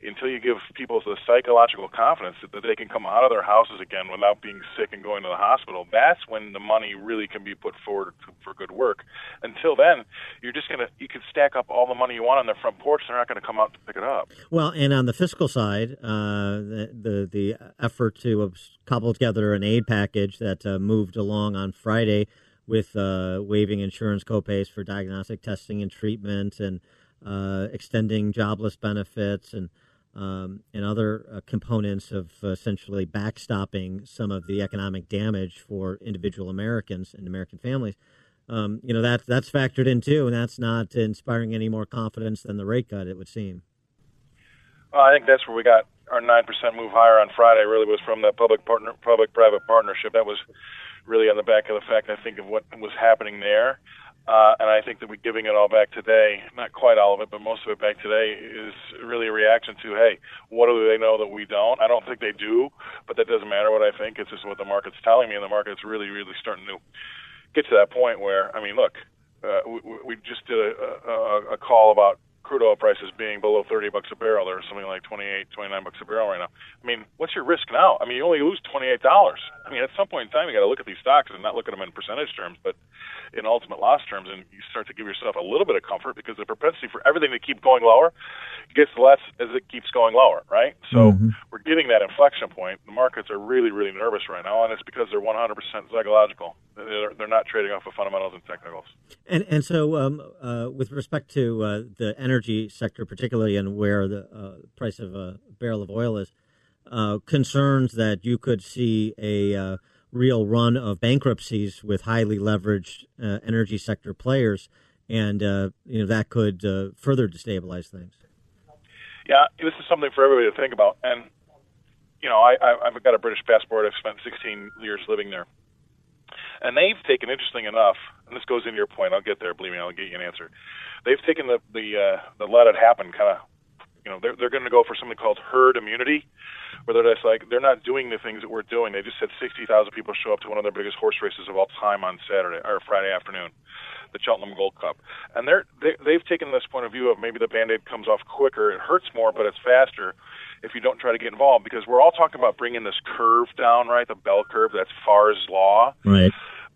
S9: until you give people the psychological confidence that, that they can come out of their houses again without being sick and going to the hospital, that's when the money really can be put forward for good work. Until then, you're just going to you can stack up all the money you want on their front porch. They're not going to come out to pick it up.
S2: Well, and on the fiscal side, uh, the, the the effort to cobble together an aid package that uh, moved along on Friday with uh, waiving insurance copays for diagnostic testing and treatment and uh, extending jobless benefits and um, and other uh, components of essentially backstopping some of the economic damage for individual Americans and American families. Um, you know that that's factored in too, and that's not inspiring any more confidence than the rate cut. It would seem.
S9: Well, I think that's where we got our nine percent move higher on Friday. Really was from that public partner, public-private partnership. That was really on the back of the fact I think of what was happening there. Uh, and I think that we're giving it all back today, not quite all of it, but most of it back today, is really a reaction to, hey, what do they know that we don't? I don't think they do, but that doesn't matter what I think. It's just what the market's telling me, and the market's really, really starting to get to that point where, I mean, look, uh, we, we just did a, a, a call about crude oil prices being below 30 bucks a barrel. They're something like 28, 29 bucks a barrel right now. I mean, what's your risk now? I mean, you only lose $28. I mean, at some point in time, you got to look at these stocks and not look at them in percentage terms, but in ultimate loss terms, and you start to give yourself a little bit of comfort because the propensity for everything to keep going lower gets less as it keeps going lower, right? So mm-hmm. we're getting that inflection point. The markets are really, really nervous right now, and it's because they're 100% psychological. They're, they're not trading off of fundamentals and technicals.
S2: And and so, um, uh, with respect to uh, the energy sector, particularly, and where the uh, price of a barrel of oil is, uh, concerns that you could see a uh, real run of bankruptcies with highly leveraged uh, energy sector players, and you know that could further destabilize things.
S9: Yeah, this is something for everybody to think about, and you know, I, I've got a British passport. I've spent 16 years living there. And they've taken, interesting enough, and this goes into your point. I'll get there. Believe me, I'll get you an answer. They've taken the the uh, the let it happen kind of you know they're they're going to go for something called herd immunity, where they're just like they're not doing the things that we're doing. They just had 60,000 people show up to one of their biggest horse races of all time on Saturday or Friday afternoon, the Cheltenham Gold Cup, and they're they, they've taken this point of view of maybe the band-aid comes off quicker, it hurts more, but it's faster if you don't try to get involved because we're all talking about bringing this curve down, right? The bell curve that's Farr's law.
S2: Right.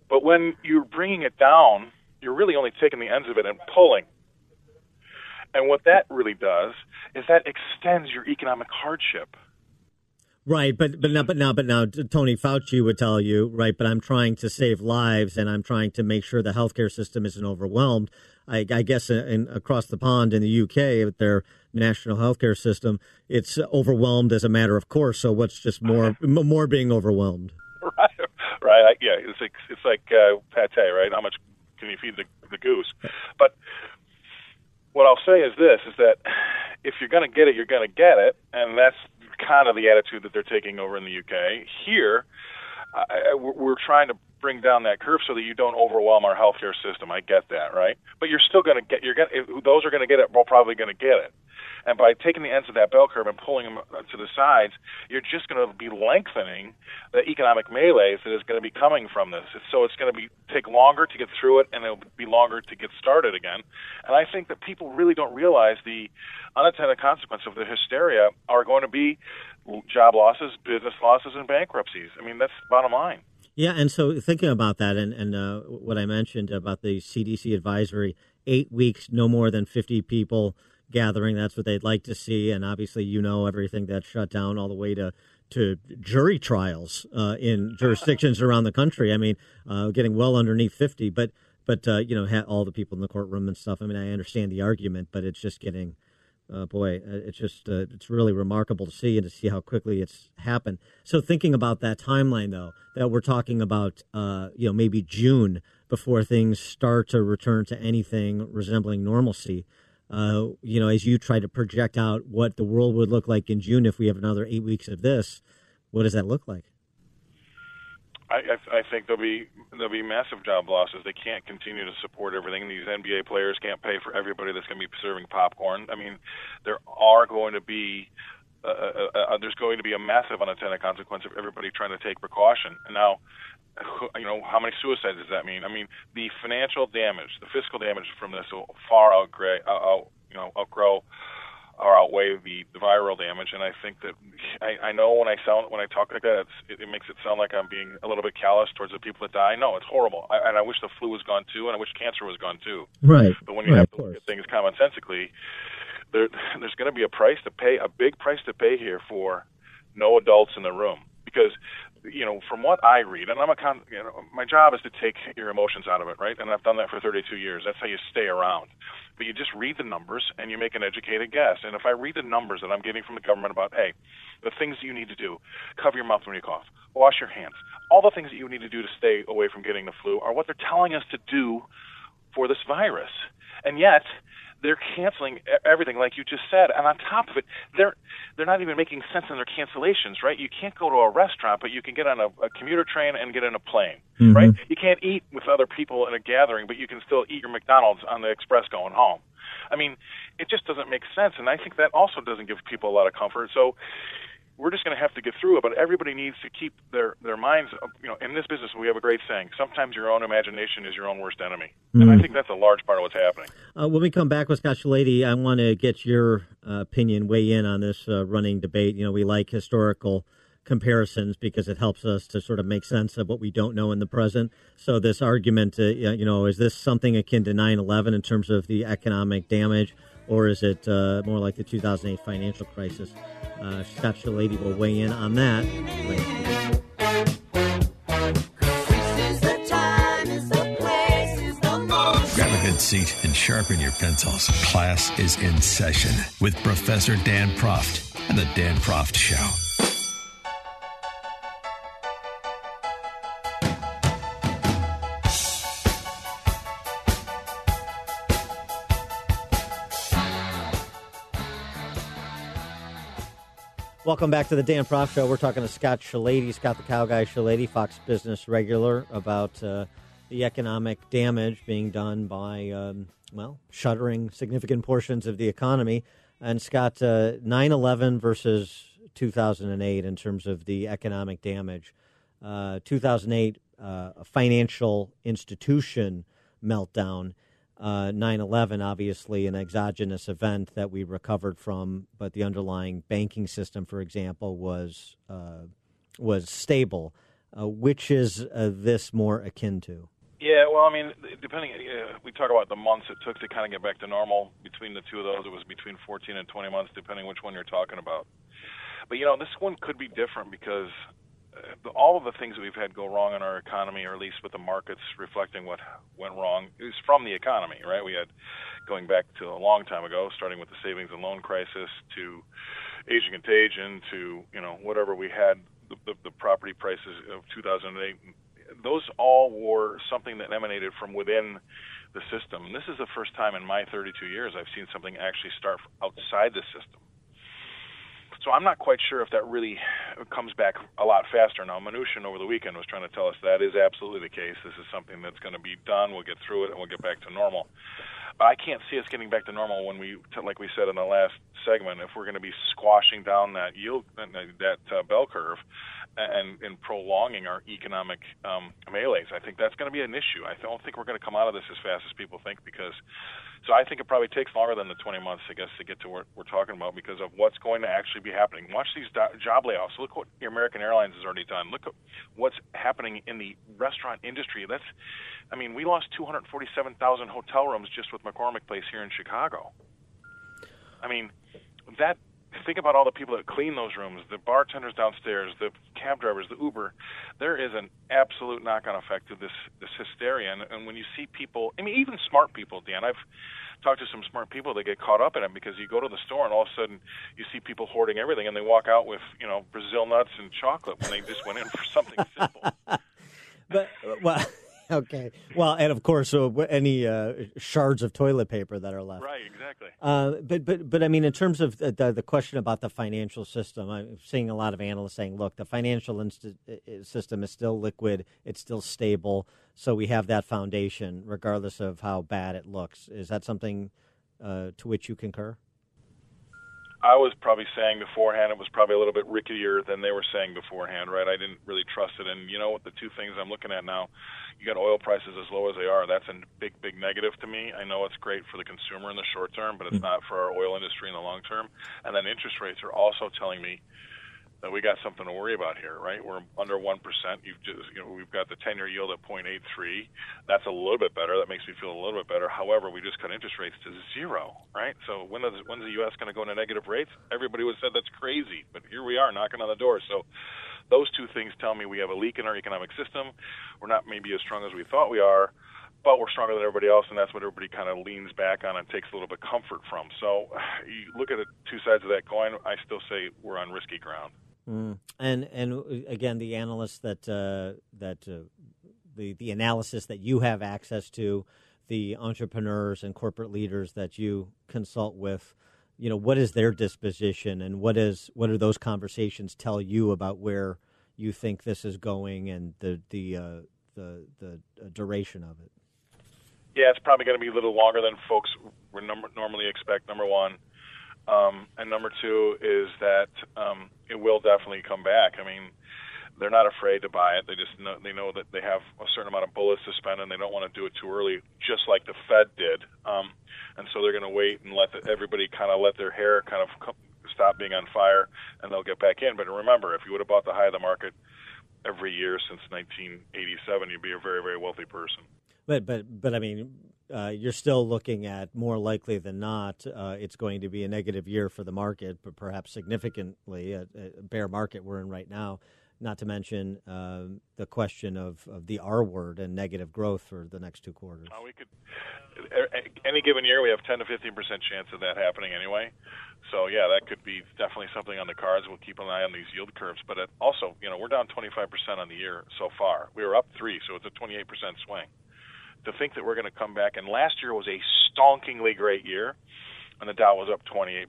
S9: But when you're bringing it down, you're really only taking the ends of it and pulling. And what that really does is that extends your economic hardship.
S2: Right, but but now but now but now Tony Fauci would tell you right. But I'm trying to save lives, and I'm trying to make sure the healthcare system isn't overwhelmed. I, I guess in, in, across the pond in the UK their national healthcare system, it's overwhelmed as a matter of course. So what's just more more being overwhelmed?
S9: Right, right. Yeah, it's like it's like uh, pate, right? How much can you feed the the goose? But what I'll say is this: is that if you're going to get it, you're going to get it, and that's kind of the attitude that they're taking over in the UK. Here, I, we're trying to bring down that curve so that you don't overwhelm our healthcare system. I get that, right? But you're still going to get you're going those are going to get it. We're probably going to get it. And by taking the ends of that bell curve and pulling them uh, to the sides, you're just going to be lengthening the economic melees that is going to be coming from this. So it's going to be take longer to get through it, and it'll be longer to get started again. And I think that people really don't realize the unintended consequence of the hysteria are going to be job losses, business losses, and bankruptcies. I mean, that's bottom line.
S2: Yeah, and so thinking about that, and and uh, what I mentioned about the CDC advisory, eight weeks, no more than fifty people gathering. That's what they'd like to see. And obviously, you know everything that's shut down all the way to to jury trials uh, in jurisdictions around the country. I mean, uh, getting well underneath fifty, but but uh, you know, all the people in the courtroom and stuff. I mean, I understand the argument, but it's just getting. Uh, boy, uh, it's just uh, it's really remarkable to see and to see how quickly it's happened. So thinking about that timeline, though, that we're talking about, you know, maybe June before things start to return to anything resembling normalcy uh, you know, as you try to project out what the world would look like in June if we have another eight weeks of this, what does that look like?
S9: I, I, I think there'll be there'll be massive job losses. They can't continue to support everything. These NBA players can't pay for everybody that's going to be serving popcorn. I mean, there are going to be uh, uh, uh, uh there's going to be a massive unintended consequence of everybody trying to take precaution. And now, you know, how many suicides does that mean? I mean, the financial damage, the fiscal damage from this will far outgrow, out, you know, outgrow or outweigh the, the viral damage. And I think that I, I know when I sound when I talk like that, it, it makes it sound like I'm being a little bit callous towards the people that die. No, it's horrible, I, and I wish the flu was gone too, and I wish cancer was gone too.
S2: Right.
S9: But when you
S2: right,
S9: have to look at things commonsensically, there, there's going to be a price to pay, a big price to pay here for no adults in the room because you know, from what I read, and I'm a con, you know, my job is to take your emotions out of it, right? And I've done that for 32 years. That's how you stay around. But you just read the numbers and you make an educated guess. And if I read the numbers that I'm getting from the government about, hey, the things that you need to do, cover your mouth when you cough, wash your hands, all the things that you need to do to stay away from getting the flu are what they're telling us to do for this virus. And yet, they're canceling everything like you just said. And on top of it they're they're not even making sense in their cancellations right? You can't go to a restaurant but you can get on a, a commuter train and get in a plane mm-hmm. right? You can't eat with other people in a gathering but you can still eat your mcdonald's on the express going home. I mean it just doesn't make sense. And i think that also doesn't give people a lot of comfort. So we're just going to have to get through it. But everybody needs to keep their their minds. You know, in this business, we have a great saying: sometimes your own imagination is your own worst enemy, mm. and I mm. think that's a large part of what's happening.
S2: Uh, when we come back with Scott Shellady, I want to get your uh, opinion, weigh in on this uh, running debate. You know, we like historical comparisons because it helps us to sort of make sense of what we don't know in the present. So this argument, uh, you know, is this something akin to 9/11 in terms of the economic damage? Or is it uh, more like the 2008 financial crisis? Uh, Scott Shellady will weigh in on that.
S1: Grab a good seat and sharpen your pencils. Class is in session with Professor Dan Proft and the Dan Proft Show.
S2: Welcome back to the Dan Proft Show. We're talking to Scott Shellady, Scott the Cow Guy Shellady, Fox Business regular, about uh, the economic damage being done by, um, well, shuttering significant portions of the economy. And Scott, uh, 9 11 versus 2008 in terms of the economic damage. Uh, 2008, uh, a financial institution meltdown. Uh, 9 11, obviously, an exogenous event that we recovered from, but the underlying banking system, for example, was, uh, was stable. Uh, which is uh, this more akin to?
S9: Yeah, well, I mean, depending, uh, we talk about the months it took to kind of get back to normal. Between the two of those, it was between 14 and 20 months, depending which one you're talking about. But you know, this one could be different because uh, all of the things that we've had go wrong in our economy, or at least with the markets reflecting what went wrong, is from the economy, right? We had going back to a long time ago, starting with the savings and loan crisis to Asian contagion to you know whatever we had the, the, the property prices of 2008 those all were something that emanated from within the system. And this is the first time in my 32 years I've seen something actually start outside the system. So I'm not quite sure if that really comes back a lot faster. Now, Mnuchin over the weekend was trying to tell us that is absolutely the case. This is something that's going to be done. We'll get through it and we'll get back to normal. But I can't see us getting back to normal when we, like we said in the last segment, if we're going to be squashing down that yield, that uh, bell curve, and, and prolonging our economic um, melees. I think that's going to be an issue. I don't think we're going to come out of this as fast as people think because. So I think it probably takes longer than the 20 months, I guess, to get to what we're talking about because of what's going to actually be happening. Watch these do- job layoffs. Look what American Airlines has already done. Look at what's happening in the restaurant industry. That's, I mean, we lost 247,000 hotel rooms just with McCormick Place here in Chicago. I mean, that think about all the people that clean those rooms, the bartenders downstairs, the cab drivers, the Uber. There is an absolute knock-on effect to this this hysteria, and, and when you see people, I mean, even smart people, Dan, I've talked to some smart people that get caught up in it because you go to the store and all of a sudden you see people hoarding everything, and they walk out with you know Brazil nuts and chocolate when they just went in for something simple.
S2: but uh, well. Okay. Well, and of course, so any uh, shards of toilet paper that are left.
S9: Right. Exactly.
S2: Uh, but but but I mean, in terms of the, the question about the financial system, I'm seeing a lot of analysts saying, "Look, the financial inst- system is still liquid. It's still stable. So we have that foundation, regardless of how bad it looks." Is that something uh, to which you concur?
S9: I was probably saying beforehand it was probably a little bit rickier than they were saying beforehand, right? I didn't really trust it. And you know what? The two things I'm looking at now, you got oil prices as low as they are. That's a big, big negative to me. I know it's great for the consumer in the short term, but it's hmm. not for our oil industry in the long term. And then interest rates are also telling me that we got something to worry about here, right? We're under one percent. You've just, you know, we've got the ten-year yield at 0.83. That's a little bit better. That makes me feel a little bit better. However, we just cut interest rates to zero, right? So when is when's the U.S. going to go into negative rates? Everybody would said that's crazy, but here we are knocking on the door. So those two things tell me we have a leak in our economic system. We're not maybe as strong as we thought we are but we're stronger than everybody else, and that's what everybody kind of leans back on and takes a little bit of comfort from. So you look at the two sides of that coin. I still say we're on risky ground.
S2: Mm. And and uh, again, the analysts that uh, that uh, the the analysis that you have access to, the entrepreneurs and corporate leaders that you consult with, you know, what is their disposition, and what is what do those conversations tell you about where you think this is going and the the uh, the the duration of it?
S9: Yeah, it's probably going to be a little longer than folks would normally expect. Number one. Um, and number two is that um, it will definitely come back. I mean, they're not afraid to buy it. They just know they know that they have a certain amount of bullets to spend, and they don't want to do it too early, just like the Fed did. Um, and so they're going to wait and let the, everybody kind of let their hair kind of come, stop being on fire, and they'll get back in. But remember, if you would have bought the high of the market every year since 1987, you'd be a very very wealthy person.
S2: But but but I mean, uh, you're still looking at more likely than not, uh, it's going to be a negative year for the market, but perhaps significantly a, a bear market we're in right now. Not to mention um, the question of, of the R word and negative growth for the next two quarters.
S9: Uh, we could any given year we have 10 to 15 percent chance of that happening anyway. So yeah, that could be definitely something on the cards. We'll keep an eye on these yield curves, but it also, you know, we're down 25 percent on the year so far. We were up three, so it's a 28 percent swing to think that we're going to come back. And last year was a stonkingly great year, and the Dow was up 28%.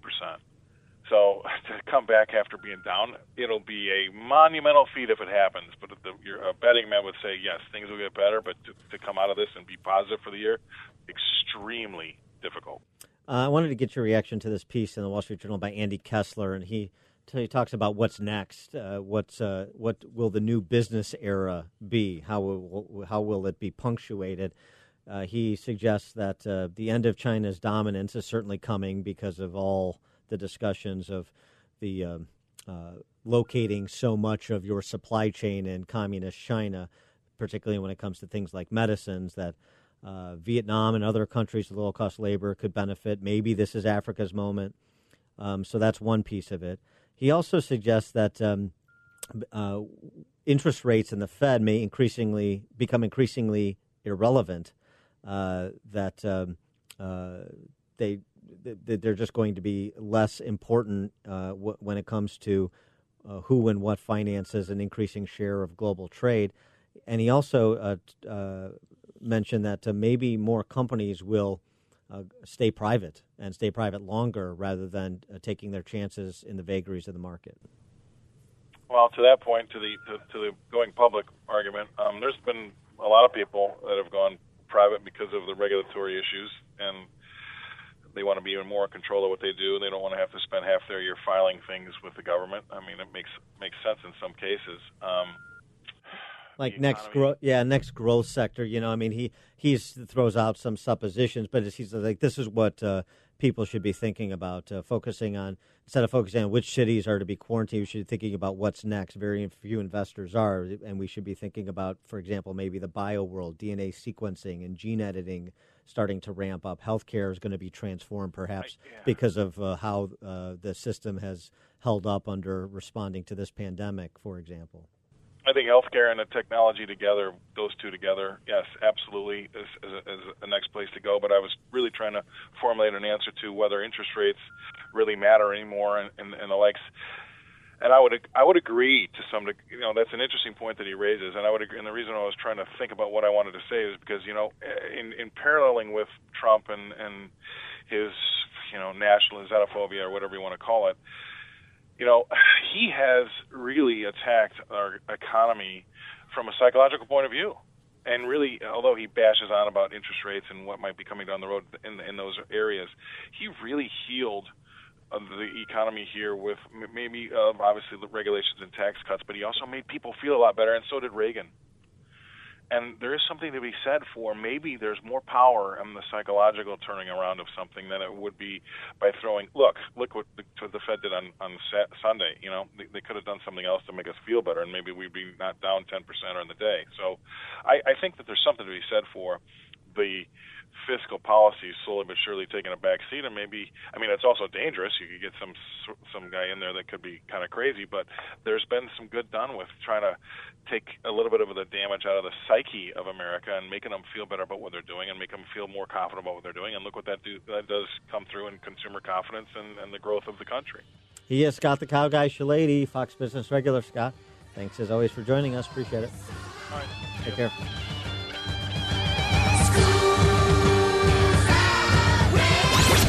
S9: So to come back after being down, it'll be a monumental feat if it happens. But the, your, a betting man would say yes, things will get better. But to, to come out of this and be positive for the year, extremely difficult.
S2: Uh, I wanted to get your reaction to this piece in the Wall Street Journal by Andy Kessler, and he he talks about what's next. Uh, what's uh, what will the new business era be? How will how will it be punctuated? Uh, he suggests that uh, the end of China's dominance is certainly coming because of all the discussions of the um, uh, locating so much of your supply chain in communist China, particularly when it comes to things like medicines. That uh, Vietnam and other countries with low cost labor could benefit. Maybe this is Africa's moment. Um, so that's one piece of it. He also suggests that um, uh, interest rates in the Fed may increasingly become increasingly irrelevant. Uh, that um, uh, they they're just going to be less important uh, when it comes to uh, who and what finances an increasing share of global trade. And he also mentioned that maybe more companies will uh, stay private and stay private longer rather than uh, taking their chances in the vagaries of the market?
S9: Well, to that point, to the to, to the going public argument, um, there's been a lot of people that have gone private because of the regulatory issues, and they want to be even more in control of what they do. They don't want to have to spend half their year filing things with the government. I mean, it makes makes sense in some cases. Um,
S2: like next growth yeah next growth sector you know i mean he he throws out some suppositions but he's like this is what uh, people should be thinking about uh, focusing on. Instead of focusing on which cities are to be quarantined we should be thinking about what's next. Very few investors are and we should be thinking about for example maybe the bio world dna sequencing and gene editing starting to ramp up. Healthcare is going to be transformed perhaps yeah. because of uh, how uh, the system has held up under responding to this pandemic for example
S9: I think healthcare and the technology together, those two together, yes, absolutely, is, is, is the next place to go. But I was really trying to formulate an answer to whether interest rates really matter anymore and, and, and the likes. And I would I would agree to some degree. You know, that's an interesting point that he raises, and I would agree. And the reason I was trying to think about what I wanted to say is because you know, in in paralleling with Trump and and his you know national xenophobia or whatever you want to call it you know, he has really attacked our economy from a psychological point of view. And really, although he bashes on about interest rates and what might be coming down the road in, in those areas, he really healed uh, the economy here with maybe uh, obviously the regulations and tax cuts, but he also made people feel a lot better, and so did Reagan. And there is something to be said for maybe there's more power in the psychological turning around of something than it would be by throwing. Look, look what the, what the Fed did on on Sunday. You know, they, they could have done something else to make us feel better, and maybe we'd be not down 10% on the day. So, I, I think that there's something to be said for the fiscal policy slowly but surely taking a back seat, and maybe I mean it's also dangerous. You could get some some guy in there that could be kind of crazy, but there's been some good done with trying to take a little bit of the damage out of the psyche of America and making them feel better about what they're doing and make them feel more confident about what they're doing. And look what that do that does come through in consumer confidence and, and the growth of the country.
S2: He is Scott the Cow Guy Shellady, Fox Business regular. Scott, thanks as always for joining us. Appreciate it.
S9: All right.
S2: Take care.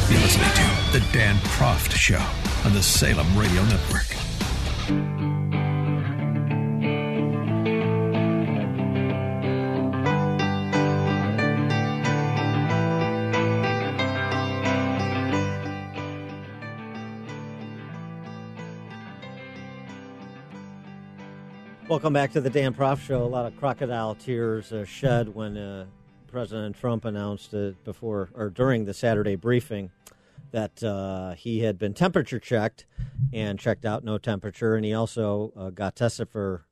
S1: You're listening to The Dan Proft Show on the Salem Radio Network.
S2: Welcome back to the Dan Proft Show. A lot of crocodile tears uh, shed when uh, President Trump announced it before or during the Saturday briefing that uh, he had been temperature checked and checked out no temperature, and he also uh, got tested for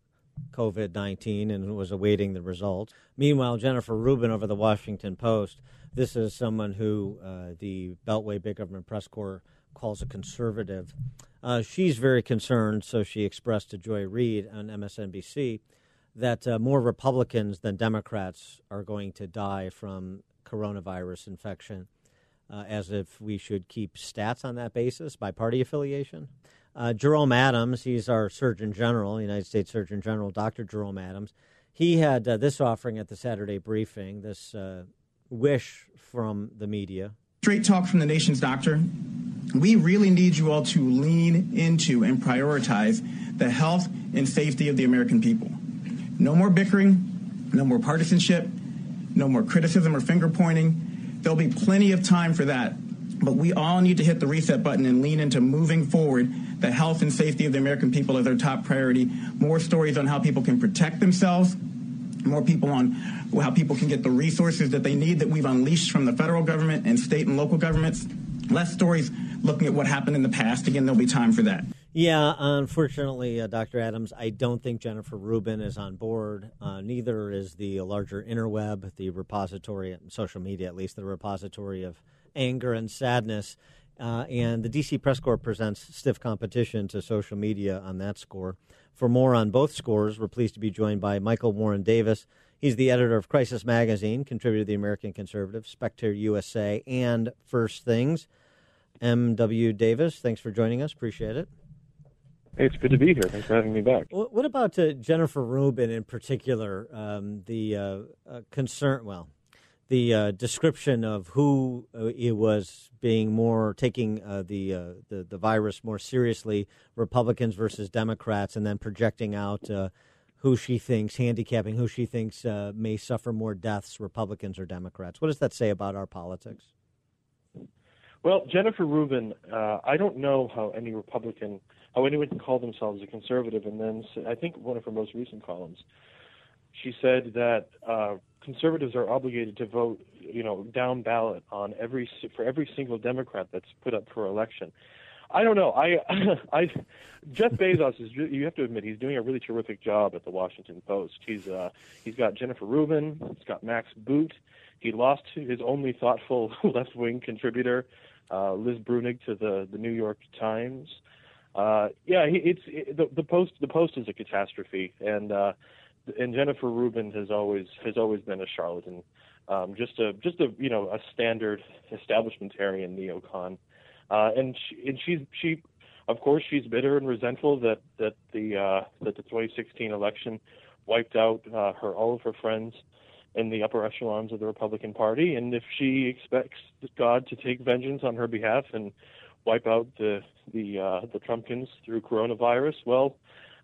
S2: COVID 19 and was awaiting the results. Meanwhile, Jennifer Rubin over the Washington Post, this is someone who uh, the Beltway Big Government Press Corps calls a conservative. Uh, she's very concerned, so she expressed to Joy Reid on MSNBC that uh, more Republicans than Democrats are going to die from coronavirus infection, uh, as if we should keep stats on that basis by party affiliation. Uh, Jerome Adams, he's our Surgeon General, United States Surgeon General, Dr. Jerome Adams. He had uh, this offering at the Saturday briefing, this uh, wish from the media.
S10: Straight talk from the nation's doctor. We really need you all to lean into and prioritize the health and safety of the American people. No more bickering, no more partisanship, no more criticism or finger pointing. There'll be plenty of time for that But we all need to hit the reset button and lean into moving forward. The health and safety of the American people is our top priority. More stories on how people can protect themselves, more people on how people can get the resources that they need that we've unleashed from the federal government and state and local governments. Less stories looking at what happened in the past. Again, there'll be time for that.
S2: Yeah, unfortunately, uh, Dr. Adams, I don't think Jennifer Rubin is on board. Uh, neither is the larger interweb, the repository, and social media at least, the repository of anger and sadness. Uh, and the DC Press Corps presents stiff competition to social media on that score. For more on both scores, we're pleased to be joined by Michael Warren Davis. He's the editor of Crisis Magazine, contributor to the American Conservative, Spectator USA, and First Things. M.W. Davis, thanks for joining us. Appreciate it.
S11: Hey, it's good to be here. Thanks for having me back.
S2: What about uh, Jennifer Rubin in particular? Um, the uh, uh, concern, well, the uh, description of who uh, it was being more taking uh, the, the, the virus more seriously, Republicans versus Democrats, and then projecting out who she thinks handicapping who she thinks may suffer more deaths, Republicans or Democrats. What does that say about our politics?
S11: Well, Jennifer Rubin, I don't know how any Republican how anyone can call themselves a conservative. And then I think one of her most recent columns, she said that uh, conservatives are obligated to vote, you know, down ballot on every for every single Democrat that's put up for election. I don't know. I, I, Jeff Bezos is. You have to admit he's doing a really terrific job at the Washington Post. He's uh, he's got Jennifer Rubin. He's got Max Boot. He lost his only thoughtful left-wing contributor, uh, Liz Bruenig, to the the New York Times. Uh, yeah, it's it, the, the post. The post is a catastrophe, and uh, and Jennifer Rubin has always has always been a charlatan, um, just a just a you know a standard establishmentarian neocon, uh, and she, and she's she, of course, she's bitter and resentful that that the uh, that the 2016 election wiped out uh, her all of her friends in the upper echelons of the Republican Party, and if she expects God to take vengeance on her behalf and wipe out the the uh, the Trumpkins through coronavirus. Well,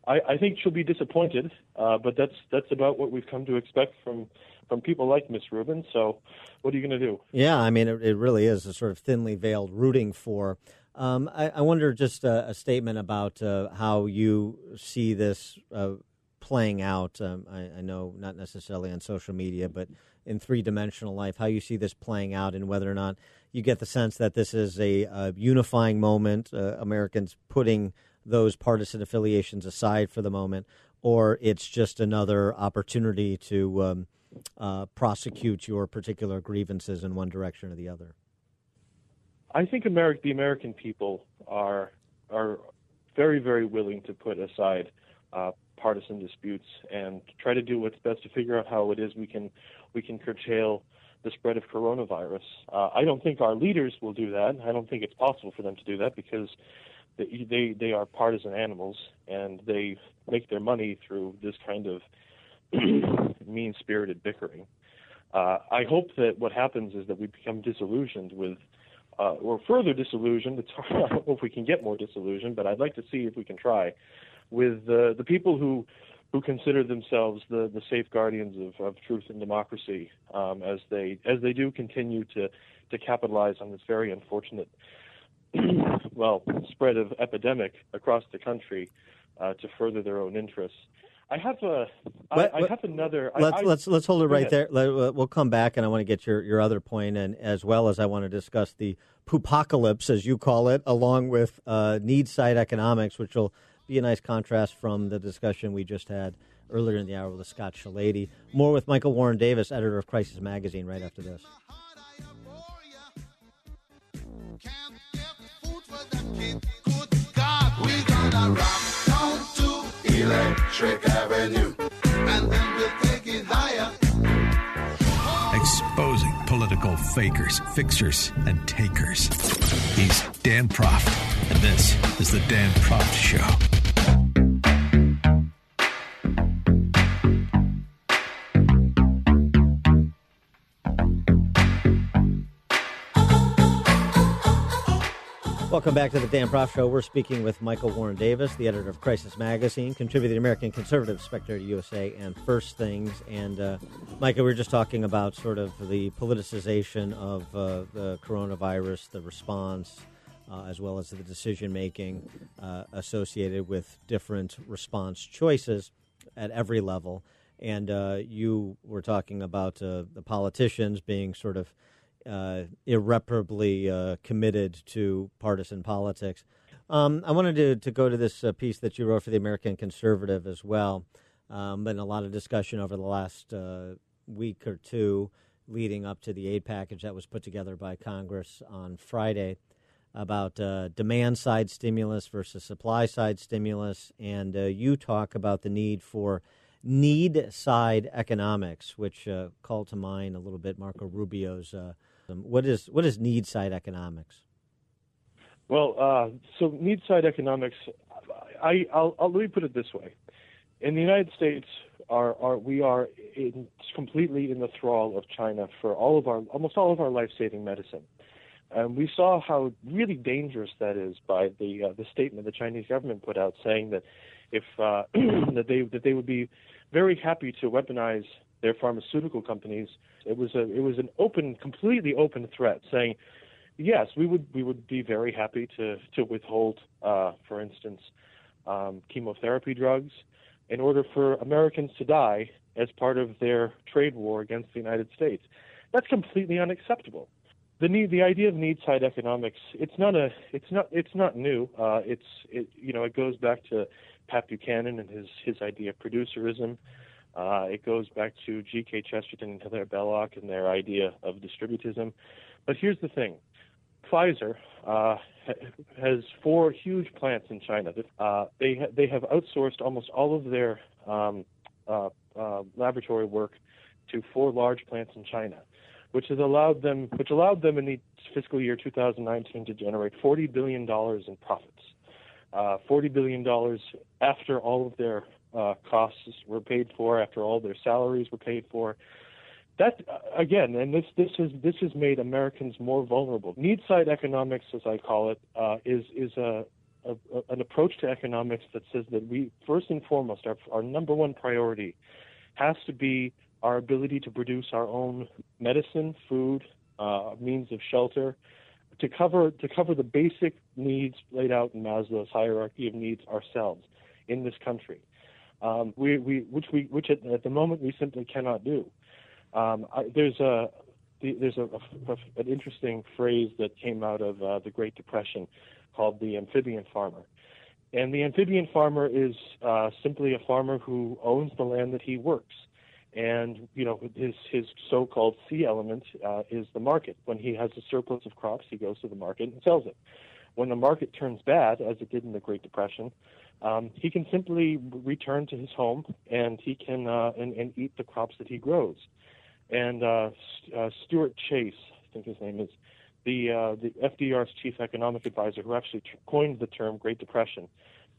S11: I, I think she'll be disappointed, uh, but that's that's about what we've come to expect from from people like Miss Rubin. So, what are you going to do?
S2: Yeah, I mean, it, it, really is a sort of thinly veiled rooting for. Um, I, I, wonder just a, a statement about uh, how you see this uh, playing out. Um, I, I, know not necessarily on social media, but in three dimensional life, how you see this playing out, and whether or not you get the sense that this is a, a unifying moment, uh, Americans putting those partisan affiliations aside for the moment, or it's just another opportunity to um, uh, prosecute your particular grievances in one direction or the other.
S11: I think America, the American people are are very, very willing to put aside uh, partisan disputes and try to do what's best to figure out how it is we can we can curtail the spread of coronavirus. Uh, I don't think our leaders will do that. I don't think it's possible for them to do that because they they, they are partisan animals and they make their money through this kind of mean-spirited bickering. Uh, I hope that what happens is that we become disillusioned with, uh, or further disillusioned. It's hard. I don't know if we can get more disillusioned, but I'd like to see if we can try with uh, the people who who consider themselves the, the safe guardians of, of truth and democracy um, as they as they do continue to to capitalize on this very unfortunate well spread of epidemic across the country uh, to further their own interests. I have a I, I have another.
S2: Let's
S11: I,
S2: let's let's hold it right there. Let, we'll come back, and I want to get your your other point, and as well as I want to discuss the poopocalypse, as you call it, along with uh, need side economics, which will be a nice contrast from the discussion we just had earlier in the hour with Scott Shellady. More with Michael Warren Davis, editor of Crisis Magazine, right after this. Exposing political fakers, fixers, and takers. He's Dan Proft, and this is the Dan Proft Show. Welcome back to the Dan Proft Show. We're speaking with Michael Warren Davis, the editor of Crisis Magazine, contributor to American Conservative, Spectator USA, and First Things. And uh, Micah, we were just talking about sort of the politicization of uh, the coronavirus, the response, uh, as well as the decision making uh, associated with different response choices at every level. And uh, you were talking about uh, the politicians being sort of uh, irreparably uh, committed to partisan politics. Um, I wanted to, to go to this piece that you wrote for the American Conservative as well. Um, been a lot of discussion over the last week or two leading up to the aid package that was put together by Congress on Friday about uh, demand side stimulus versus supply side stimulus, and uh, you talk about the need for need side economics, which uh, called to mind a little bit Marco Rubio's. What is what is need side economics?
S11: Well, uh, so need side economics. I I'll, I'll, let me put it this way: in the United States, are, are we are in, completely in the thrall of China for all of our almost all of our life saving medicine. And we saw how really dangerous that is by the uh, the statement the Chinese government put out saying that if uh, that they that they would be very happy to weaponize their pharmaceutical companies. It was a it was an open, completely open threat saying, yes, we would we would be very happy to to withhold, uh, for instance, um, chemotherapy drugs in order for Americans to die as part of their trade war against the United States. That's completely unacceptable the need the idea of need side economics it's not a it's not it's not new uh, it's it you know it goes back to Pat Buchanan and his his idea of producerism uh, it goes back to G.K. Chesterton and Hilaire Belloc and their idea of distributism but here's the thing Pfizer uh, has four huge plants in China uh, they ha- they have outsourced almost all of their um, uh, uh, laboratory work to four large plants in China which has allowed them, which allowed them in the fiscal year 2019 to generate 40 billion dollars in profits. Uh, 40 billion dollars after all of their uh, costs were paid for, after all their salaries were paid for. That again, and this this has this has made Americans more vulnerable. Need side economics, as I call it, uh, is is a, a, an approach to economics that says that we first and foremost our our number one priority has to be our ability to produce our own medicine, food, uh, means of shelter, to cover to cover the basic needs laid out in Maslow's hierarchy of needs ourselves in this country. Um, we, we, which we, which at, at, the moment we simply cannot do. Um, I, there's a there's a, a, an interesting phrase that came out of uh, the Great Depression called the amphibian farmer. And the amphibian farmer is uh, simply a farmer who owns the land that he works and you know his his so-called sea element uh, is the market. When he has a surplus of crops, he goes to the market and sells it. When the market turns bad, as it did in the Great Depression, um, he can simply return to his home and he can uh, and, and eat the crops that he grows. And uh, uh, Stuart Chase, I think his name is, the uh, the FDR's chief economic advisor, who actually coined the term Great Depression,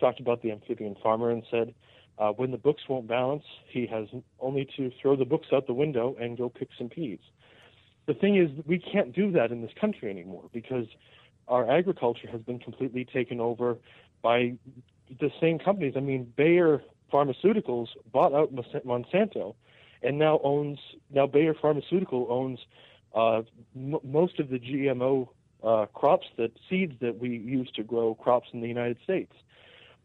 S11: talked about the amphibian farmer and said uh, when the books won't balance, he has only to throw the books out the window and go pick some peas. The thing is, we can't do that in this country anymore because our agriculture has been completely taken over by the same companies. I mean, Bayer Pharmaceuticals bought out Monsanto, and now owns now Bayer Pharmaceutical owns uh, m- most of the GMO uh, crops that seeds that we use to grow crops in the United States.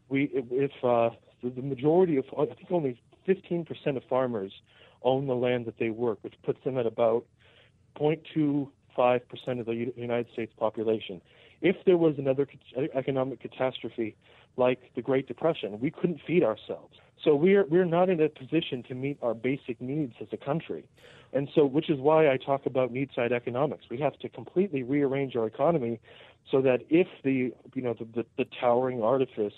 S11: We if uh, the, the majority of, I think only 15% of farmers own the land that they work, which puts them at about 0.25% of the United States population. If there was another economic catastrophe like the Great Depression, we couldn't feed ourselves. So we're we're not in a position to meet our basic needs as a country, and so which is why I talk about need side economics. We have to completely rearrange our economy so that if the you know the, the, the towering artifice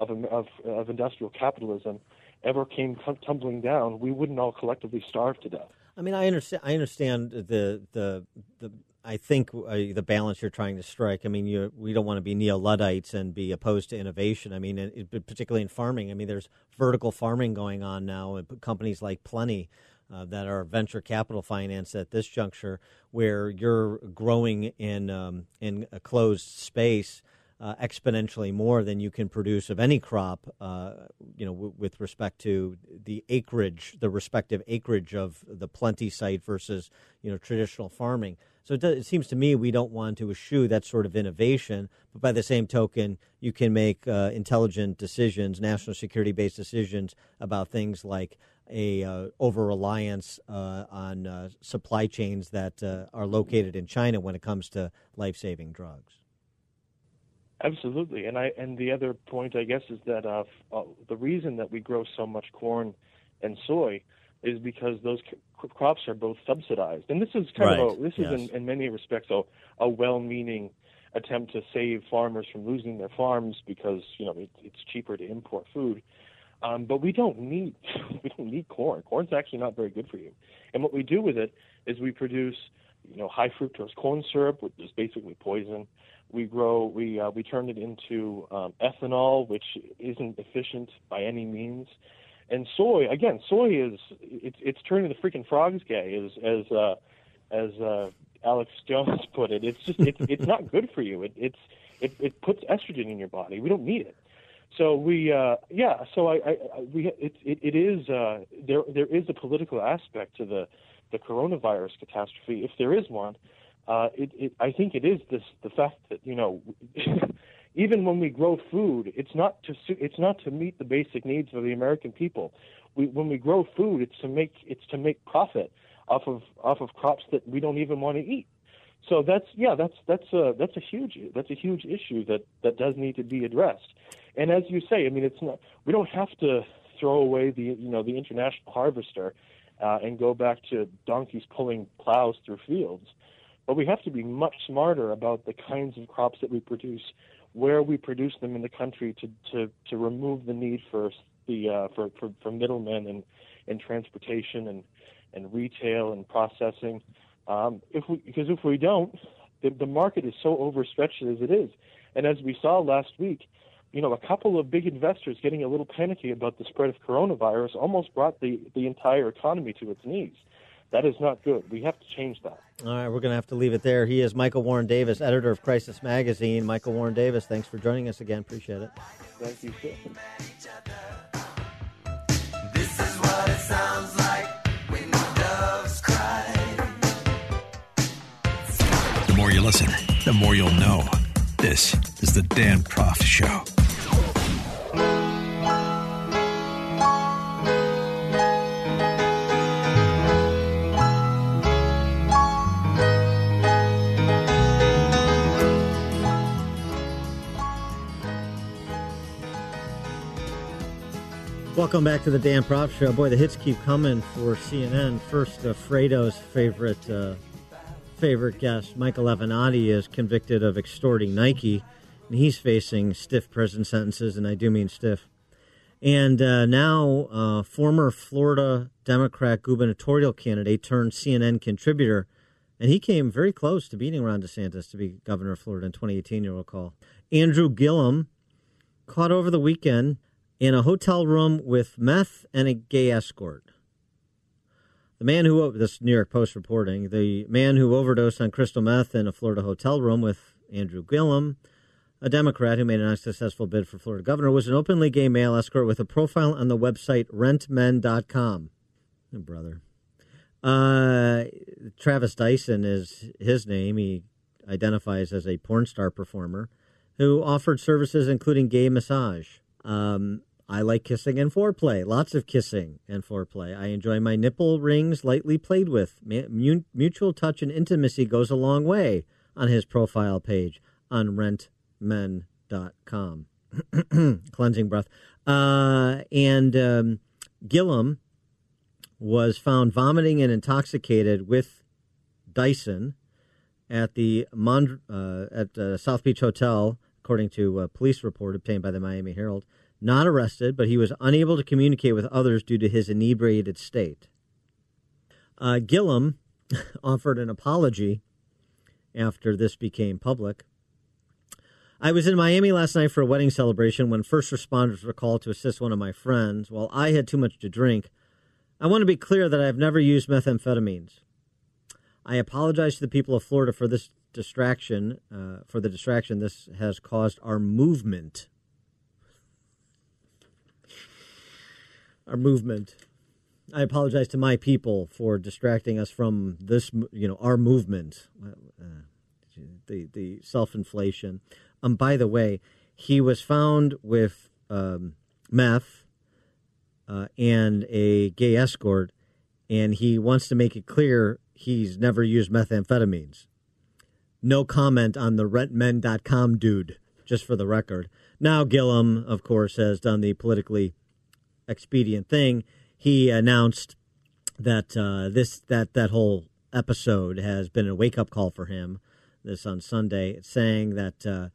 S11: of, of, of industrial capitalism ever came tumbling down, we wouldn't all collectively starve to death.
S2: I mean, I understand. I understand the the the. I think uh, the balance you're trying to strike. I mean, we don't want to be neo luddites and be opposed to innovation. I mean, it, particularly in farming. I mean, there's vertical farming going on now. Companies like Plenty. Uh, that are venture capital finance at this juncture, where you're growing in um, in a closed space uh, exponentially more than you can produce of any crop, uh, you know, w- with respect to the acreage, the respective acreage of the plenty site versus, you know, traditional farming. So it, does, it seems to me we don't want to eschew that sort of innovation, but by the same token, you can make uh, intelligent decisions, national security based decisions about things like a uh, over reliance uh, on uh, supply chains that uh, are located in China when it comes to life saving drugs.
S11: Absolutely, and I and the other point I guess is that uh, uh, the reason that we grow so much corn and soy is because those c- crops are both subsidized, and this is kind
S2: Right,
S11: of a, this
S2: yes.
S11: is in, in many respects a, a well-meaning attempt to save farmers from losing their farms because you know it, it's cheaper to import food. Um, but we don't need we don't need corn. Corn's actually not very good for you. And what we do with it is we produce you know high fructose corn syrup, which is basically poison. We grow we uh, we turn it into um, ethanol, which isn't efficient by any means. And soy again, soy is it's it's turning the freaking frogs gay, as as uh, as uh, Alex Jones put it. It's just it's it's not good for you. It it's it, it puts estrogen in your body. We don't need it. So we, uh, yeah. So I, I, I we, it, it, it is uh, there. There is a political aspect to the, the coronavirus catastrophe, if there is one. Uh, it, it, I think it is this the fact that you know, even when we grow food, it's not to it's not to meet the basic needs of the American people. We, when we grow food, it's to make it's to make profit off of off of crops that we don't even want to eat. So that's yeah, that's that's a that's a huge that's a huge issue that that does need to be addressed. And as you say, I mean, it's not we don't have to throw away the you know the international harvester uh, and go back to donkeys pulling plows through fields, but we have to be much smarter about the kinds of crops that we produce, where we produce them in the country to to to remove the need for the uh, for, for for middlemen and and transportation and and retail and processing. Um, if we, because if we don't, the, the market is so overstretched as it is. And as we saw last week, you know, a couple of big investors getting a little panicky about the spread of coronavirus almost brought the, the entire economy to its knees. That is not good. We have to change that.
S2: All right, we're going to have to leave it there. He is Michael Warren Davis, editor of Crisis Magazine. Michael Warren Davis, thanks for joining us again. Appreciate it.
S11: Thank you, sir.
S6: This is what it sounds like when doves cry.
S1: The more you listen, the more you'll know. This is the Dan Proft Show.
S2: Welcome back to the Dan Proft Show. Boy, the hits keep coming for CNN. First, uh, Fredo's favorite uh, favorite guest, Michael Avenatti, is convicted of extorting Nike, and he's facing stiff prison sentences, and I do mean stiff. And uh, now, uh, former Florida Democrat gubernatorial candidate turned CNN contributor, and he came very close to beating Ron DeSantis to be governor of Florida in 2018. You'll recall. Andrew Gillum caught over the weekend in a hotel room with meth and a gay escort. The man who this New York Post reporting the man who overdosed on crystal meth in a Florida hotel room with Andrew Gillum, a Democrat who made an unsuccessful bid for Florida governor, was an openly gay male escort with a profile on the website rentmen.com. Oh, brother. Uh, Travis Dyson is his name. He identifies as a porn star performer who offered services including gay massage. Um, I like kissing and foreplay. Lots of kissing and foreplay. I enjoy my nipple rings lightly played with. Mu- mutual touch and intimacy goes a long way on his profile page on rentmen.com. Cleansing breath. Uh, and um, Gillum was found vomiting and intoxicated with Dyson at the Mond- uh, at uh, South Beach Hotel, according to a police report obtained by the Miami Herald. Not arrested, but he was unable to communicate with others due to his inebriated state. Uh, Gillum offered an apology after this became public. I was in Miami last night for a wedding celebration when first responders were called to assist one of my friends. While I had too much to drink, I want to be clear that I have never used methamphetamines. I apologize to the people of Florida for this distraction, uh, for the distraction this has caused our movement. Our movement. I apologize to my people for distracting us from this, you know, our movement, uh, the the self inflation. Um, by the way, he was found with um, meth uh, and a gay escort, and he wants to make it clear he's never used methamphetamines. No comment on the rentmen.com dude, just for the record. Now, Gillum, of course, has done the politically expedient thing. He announced that uh, this that that whole episode has been a wake up call for him. This on Sunday, saying that uh,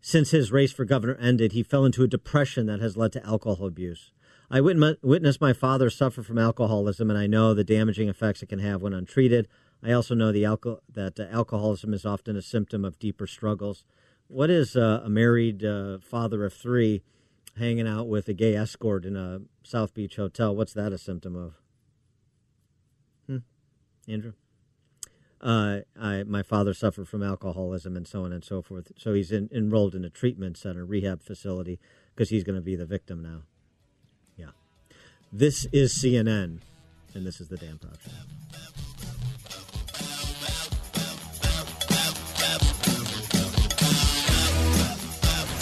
S2: since his race for governor ended, he fell into a depression that has led to alcohol abuse. I witnessed my father suffer from alcoholism, and I know the damaging effects it can have when untreated. I also know the alco- that uh, alcoholism is often a symptom of deeper struggles. What is uh, a married uh, father of three hanging out with a gay escort in a South Beach hotel? What's that a symptom of? Hmm? Andrew? Uh, I, my father suffered from alcoholism and so on and so forth. So he's in, enrolled in a treatment center, rehab facility, because he's going to be the victim now. Yeah. This is CNN, and this is the Dan Proft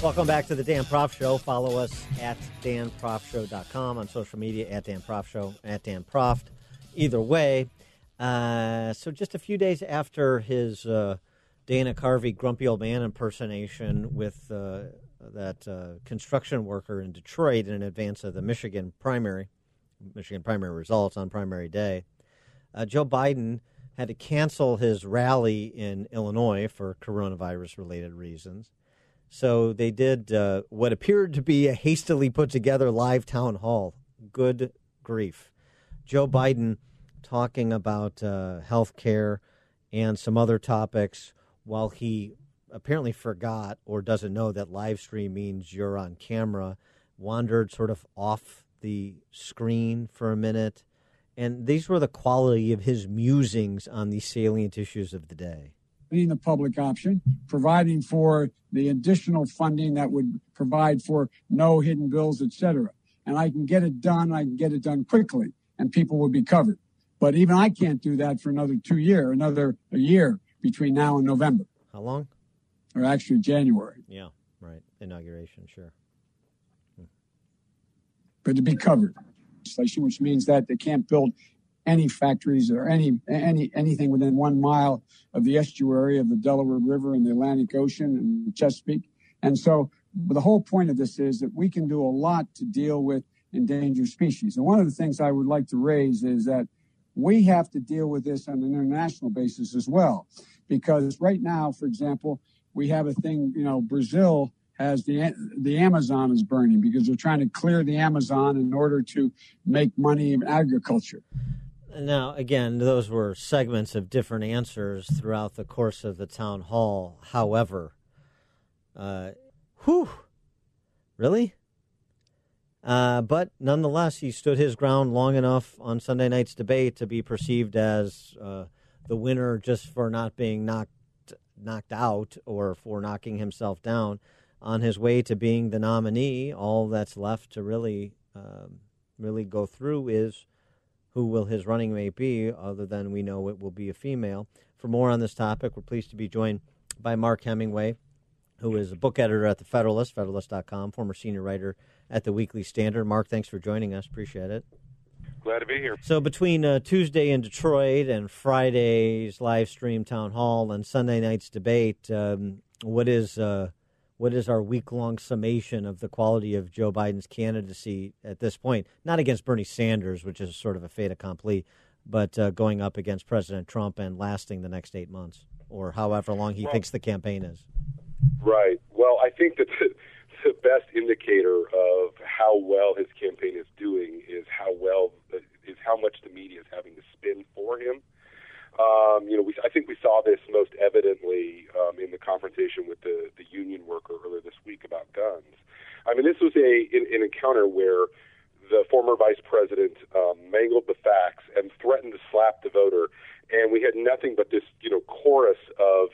S2: Welcome back to the Dan Proft Show. Follow us at danproftshow.com on social media at Dan Proft Show, at Dan Proft. Either way, uh, so just a few days after his uh, Dana Carvey grumpy old man impersonation with uh, that uh, construction worker in Detroit in advance of the Michigan primary, Michigan primary results on primary day, uh, Joe Biden had to cancel his rally in Illinois for coronavirus related reasons. So they did uh, what appeared to be a hastily put together live town hall. Good grief. Joe Biden talking about uh, health care and some other topics while he apparently forgot or doesn't know that live stream means you're on camera, wandered sort of off the screen for a minute. And these were the quality of his musings on the salient issues of the day
S12: being the public option, providing for the additional funding that would provide for no hidden bills, et cetera. And I can get it done. I can get it done quickly and people will be covered. But even I can't do that for another two year, another a year between now and November.
S2: How long?
S12: Or actually January.
S2: Yeah, right. Inauguration, sure. Hmm.
S12: But to be covered, which means that they can't build any factories or any any anything within one mile of the estuary of the Delaware River and the Atlantic Ocean and Chesapeake. And so the whole point of this is that we can do a lot to deal with endangered species. And one of the things I would like to raise is that we have to deal with this on an international basis as well. Because right now, for example, we have a thing, you know, Brazil has the the Amazon is burning because they're trying to clear the Amazon in order to make money in agriculture.
S2: Now, again, those were segments of different answers throughout the course of the town hall. However, uh, whew, really? Uh, but nonetheless, he stood his ground long enough on Sunday night's debate to be perceived as uh, the winner just for not being knocked knocked out or for knocking himself down on his way to being the nominee. All that's left to really, um, really go through is who will his running mate be, other than we know it will be a female. For more on this topic, we're pleased to be joined by Mark Hemingway, who is a book editor at the Federalist, Federalist.com, former senior writer at the Weekly Standard. Mark, thanks for joining us. Appreciate it.
S13: Glad to be here.
S2: So between uh, Tuesday in Detroit and Friday's live stream town hall and Sunday night's debate, um, what is uh, what is our week long summation of the quality of Joe Biden's candidacy at this point? Not against Bernie Sanders, which is sort of a fait accompli, but uh, going up against President Trump and lasting the next eight months. or however long he
S13: Well-
S2: thinks the campaign is.
S13: Right. Well, I think that the, the best indicator of how well his campaign is doing is how well is how much the media is having to spin for him. Um, you know, we, I think we saw this most evidently um, in the confrontation with the, the union worker earlier this week about guns. I mean, this was a an, an encounter where the former vice president um, mangled the facts and threatened to slap the voter, and we had nothing but this, you know, chorus of,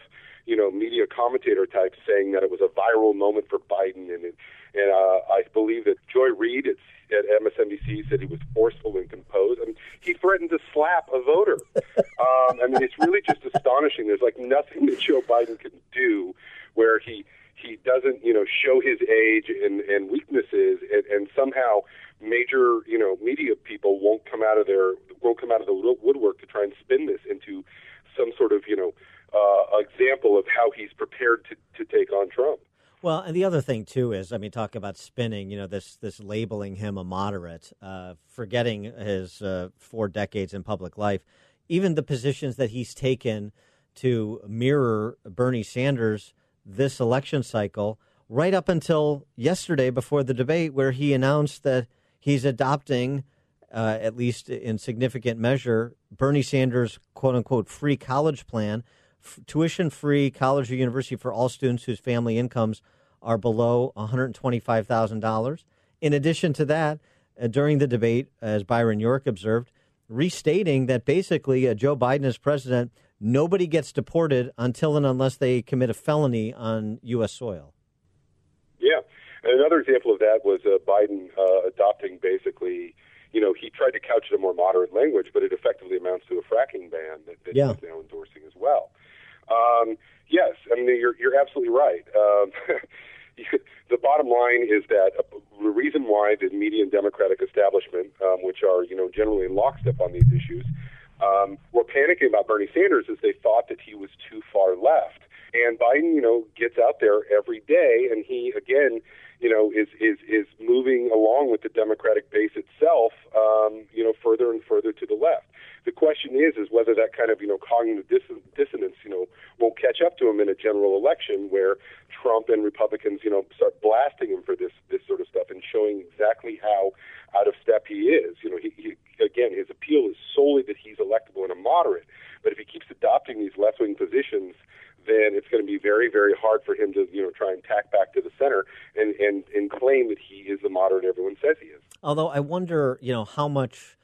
S13: you know, media commentator types saying that it was a viral moment for Biden, and it, and uh, I believe that Joy Reid at, at MSNBC said he was forceful and composed. I mean, he threatened to slap a voter. um, I mean, it's really just astonishing. There's like nothing that Joe Biden can do where he he doesn't, you know, show his age and, and weaknesses, and, and somehow major, you know, media people won't come out of their won't come out of the woodwork to try and spin this into some sort of, you know, uh, example of how he's prepared to, to take on Trump.
S2: Well, and the other thing too is, I mean, talk about spinning. You know, this this labeling him a moderate, uh, forgetting his uh, four decades in public life, even the positions that he's taken to mirror Bernie Sanders this election cycle, right up until yesterday before the debate, where he announced that he's adopting, uh, at least in significant measure, Bernie Sanders' quote unquote free college plan, tuition free college or university for all students whose family incomes are below $125,000. In addition to that, uh, during the debate, as Byron York observed, restating that basically uh, Joe Biden as president, nobody gets deported until and unless they commit a felony on U.S. soil.
S13: Yeah. Another example of that was uh, Biden uh, adopting basically, you know, he tried to couch it in more moderate language, but it effectively amounts to a fracking ban that, that
S2: Yeah.
S13: he's now endorsing as well. Um, yes, I mean, you're, you're absolutely right. Um, the bottom line is that uh, the reason why the media and Democratic establishment, um, which are, you know, generally lockstep on these issues, um, were panicking about Bernie Sanders is they thought that he was too far left. And Biden, you know, gets out there every day, and he again, you know, is is is moving along with the Democratic base itself, um, you know, further and further to the left. The question is, is whether that kind of you know cognitive dis- dissonance, you know, won't catch up to him in a general election where Trump and Republicans, you know, start blasting him for this this sort of stuff and showing exactly how out of step he is. You know, he, he again, his appeal is solely that he's electable and a moderate. But if he keeps adopting these left wing positions, then it's going to be very, very hard for him to, you know, try and tack back to the center and, and, and claim that he is the moderate everyone says he is.
S2: Although I wonder, you know, how much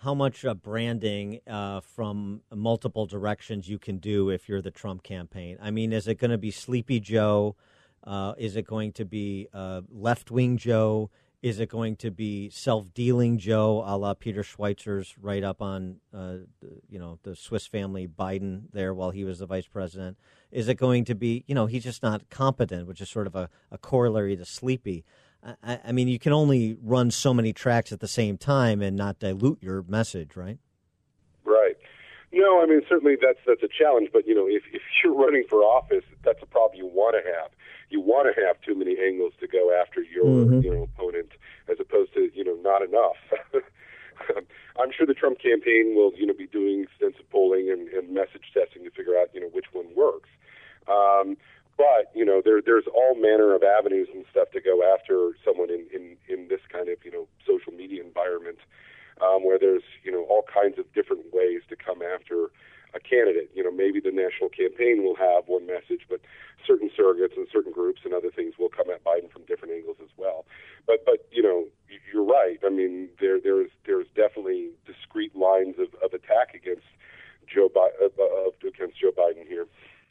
S2: how much uh, branding uh, from multiple directions you can do if you're the Trump campaign. I mean, is it going to be Sleepy Joe? Uh, is it going to be uh, left wing Joe? Is it going to be self dealing Joe, a la Peter Schweizer's write up on, uh, you know, the Swiss family Biden there while he was the vice president? Is it going to be, you know, he's just not competent, which is sort of a, a corollary to Sleepy? I, I mean, you can only run so many tracks at the same time and not dilute your message, right?
S13: Right. No, I mean certainly that's that's a challenge, but you know if if you're running for office, that's a problem you want to have. You want to have too many angles to go after your
S2: Mhm.
S13: you know opponent, as opposed to you know not enough. I'm sure the Trump campaign will you know be doing extensive polling and, and message testing to figure out you know which one works. Um, but you know there there's all manner of avenues and stuff to go after someone in in in this kind of you know social media environment um, where there's you know all kinds of different ways to come after a candidate. You know, maybe the national campaign will have one message, but certain surrogates and certain groups and other things will come at Biden from different angles as well. But but you know, you're right. I mean, there there's there's definitely discrete lines of, of attack against Joe Bi- uh, against Joe Biden here.